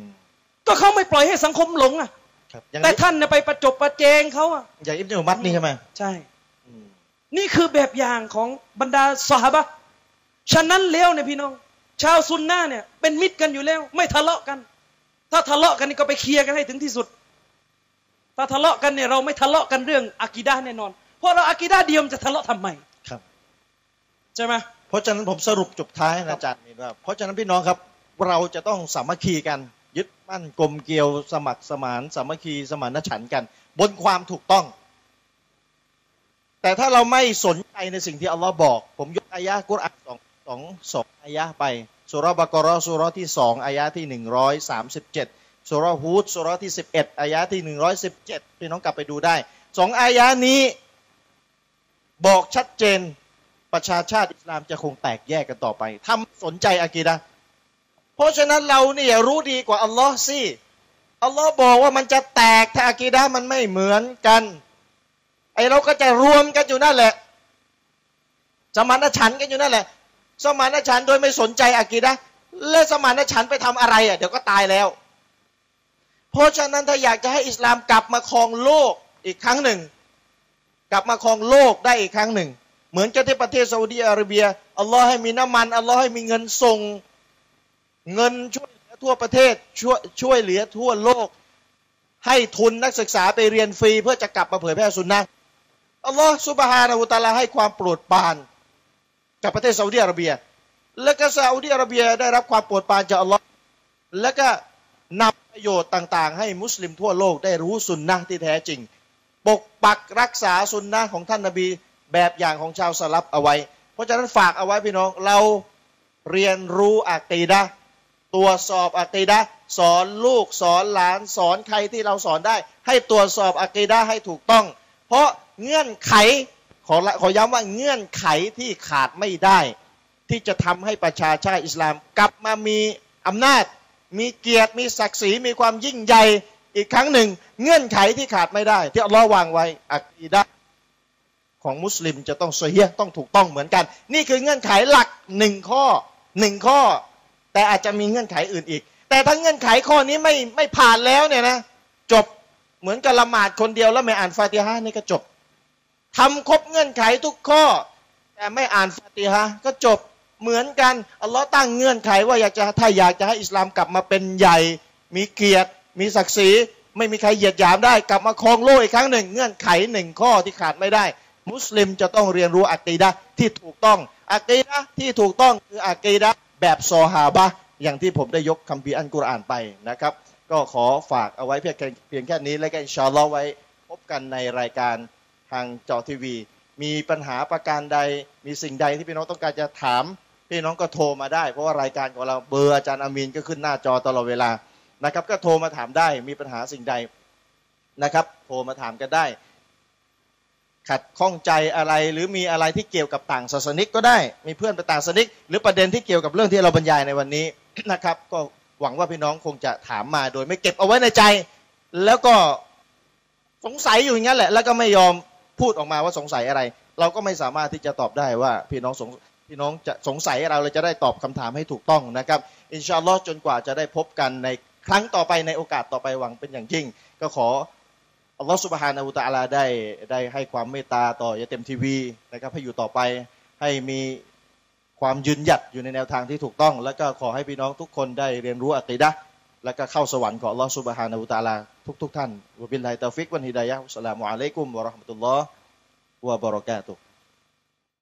ก็เขาไม่ปล่อยให้สังคมหลงอะครับอย่างแต่ท่านเนี่ยไปประจบประเจงเขาอะอย่างอิบนุมัดนี่ใช่ไหมใช่อืม นี่คือแบบอย่างของบรรดาสหบะห์ฉะนั้นแล้วเนี่ยพี่น้อง ชาวซุนนะห์เนี่ยเป็นมิตรกันอยู่แล้ว ไม่ทะเลาะกัน ถ้าทะเลาะกันนี่ก็ไปเคลียร์กันให้ถึงที่สุด ถ้าทะเลาะกันเนี่ยเราไม่ทะเลาะกันเรื่องอากีดะห์แน่นอน เพราะเราอากีดะห์เดียวมันจะทะเลาะทำไมครับใช่ไหมเพราะฉะนั้นผมสรุปจบท้ายนะอาจารย์มีนว่าเพราะฉะนั้นพี่น้องครับเราจะต้องสามัคคีกัน ยึดมั่นกลมเกลียวสมัครสมานสามัคคีสมานฉันท์กัน บนความถูกต้อง แต่ถ้าเราไม่สนใจในสิ่งที่อัลลอฮ์บอก ผมยกอายะห์กุรอานสองสองสองอายะห์ไปสุรบะกอร์สุรที่สองอายะห์ที่หนึ่งร้อยสามสิบเจ็ดสุรฮูดสุรที่สิบเอ็ดอายะห์ที่หนึ่งร้อยสิบเจ็ดพี่น้องกลับไปดูได้สองอายะห์นี้บอกชัดเจนประชาชาติอิสลามจะคงแตกแยกกันต่อไปทำสนใจอากีดะเพราะฉะนั้นเราเนี่ยรู้ดีกว่าอัลลอฮ์สิอัลลอฮ์บอกว่ามันจะแตกถ้าอากีดะมันไม่เหมือนกัน ไอเราก็จะรวมกันอยู่นั่นแหละ สมานฉันกันอยู่นั่นแหละ สมานฉันโดยไม่สนใจอากีดะและสมานฉันไปทำอะไรอะเดี๋ยวก็ตายแล้ว เพราะฉะนั้นถ้าอยากจะให้อิสลามกลับมาครองโลกอีกครั้งหนึ่ง กลับมาครองโลกได้อีกครั้งหนึ่ง เหมือนกับที่ประเทศซาอุดีอาระเบียอัลลอฮ์ให้มีน้ำมันอัลลอฮ์ให้มีเงินส่งเงินช่วยเหลือทั่วประเทศช่วยช่วยเหลือทั่วโลก ให้ทุนนักศึกษาไปเรียนฟรีเพื่อจะกลับมาเผยแพร่สุนนะ อัลลอฮ์สุบฮานาอูตาลาให้ความโปรดปราน กับประเทศซาอุดิอาระเบีย แล้วก็ซาอุดิอาระเบียได้รับความโปรดปรานจากอัลลอฮ์แล้วก็นำประโยชน์ต่างๆ ให้มุสลิมทั่วโลกได้รู้สุนนะที่แท้จริง ปกปักรักษาสุนนะของท่านนาบีแบบอย่างของชาวสลับเอาไว้ เพราะฉะนั้นฝากเอาไว้พี่น้องเราเรียนรู้อักีดะตรวจสอบอักีดะสอนลูกสอนหลานสอนใครที่เราสอนได้ ให้ตรวจสอบอักีดะให้ถูกต้อง เพราะ เงื่อนไขขอขอย้ำว่าเงื่อนไขที่ขาดไม่ได้ ที่จะทำให้ประชาชาติอิสลาม กลับมามีอำนาจ มีเกียรติมีศักดิ์ศรีมีความยิ่งใหญ่อีกครั้งหนึ่ง เงื่อนไขที่ขาดไม่ได้ ที่อัลลอฮ์วางไว้อักีดะของมุสลิมจะต้องเสียต้องถูกต้องเหมือนกัน นี่คือเงื่อนไขหลักหนึ่งข้อหนึ่งข้อ แต่อาจจะมีเงื่อนไขอื่นอีก แต่ถ้าเงื่อนไขข้อนี้ไม่ไม่ผ่านแล้วเนี่ยนะจบเหมือนกับละหมาดคนเดียวแล้วไม่อ่านฟาติฮะนี่ก็จบ ทำครบเงื่อนไขทุกข้อ แต่ไม่อ่านฟาติฮะก็จบเหมือนกันอัลลอฮ์ตั้งเงื่อนไขว่าอยากจะถ้าอยากจะให้อิสลามกลับมาเป็นใหญ่ มีเกียรติ มีศักดิ์ศรี ไม่มีใครเหยียดหยามได้ กลับมาครองโลกอีกครั้งหนึ่ง เงื่อนไขหนึ่งข้อที่ขาดไม่ได้ มุสลิมจะต้องเรียนรู้อักีดะที่ถูกต้องอักีดะที่ถูกต้องคืออักีดะแบบซอฮาบะอย่างที่ผมได้ยกคัมภีร์อันกุรอานไปนะครับ ก็ขอฝากเอาไว้เพียงเพียงแค่นี้แล้วก็อินชาอัลลอฮ์ไว้พบกันในรายการ ทางจอทีวี มีปัญหาประการใดมีสิ่งใดที่พี่น้องต้องการจะถาม พี่น้องก็โทรมาได้ เพราะว่ารายการของเราเบอร์อาจารย์อามีนก็ขึ้นหน้าจอตลอดเวลานะครับก็โทรมาถามได้มีปัญหาสิ่งใดนะครับ โทรมาถามกันได้ ขัดข้องใจอะไรหรือมีอะไรที่เกี่ยวกับต่างศาสนิกก็ได้มีเพื่อนเป็นต่างศาสนิก หรือประเด็นที่เกี่ยวกับเรื่องที่เราบรรยายในวันนี้นะครับ ก็หวังว่าพี่น้องคงจะถามมาโดยไม่เก็บเอาไว้ในใจ แล้วก็สงสัยอยู่อย่างนั้นแหละ แล้วก็ไม่ยอม พูดออกมาว่าสงสัยอะไร เราก็ไม่สามารถที่จะตอบได้ว่าพี่น้องสงพี่น้องจะสงสัยเราเลยจะได้ตอบคำถามให้ถูกต้องนะครับ อินชาอัลลอฮ์จนกว่าจะได้พบกันในครั้งต่อไปในโอกาสต่อไปหวังเป็นอย่างยิ่ง ก็ขออัลลอฮ์สุบฮานาอูตะอาลาได้ได้ให้ความเมตตาต่อยาเต็มทีวีนะครับให้อยู่ต่อไปให้มีความยืนหยัดอยู่ในแนวทางที่ถูกต้อง แล้วก็ขอให้พี่น้องทุกคนได้เรียนรู้อัติดะ แล้วก็เข้าสวรรค์ของอัลลอฮ์สุบฮานาอูตาลาทุกทุกท่านวบิลลาฮิตาฟิกวันฮิดายะฮ์อัสลามุอะลัยกุมวะราะห์มะตุลลอฮ์วะบะเราะกาตุฮ์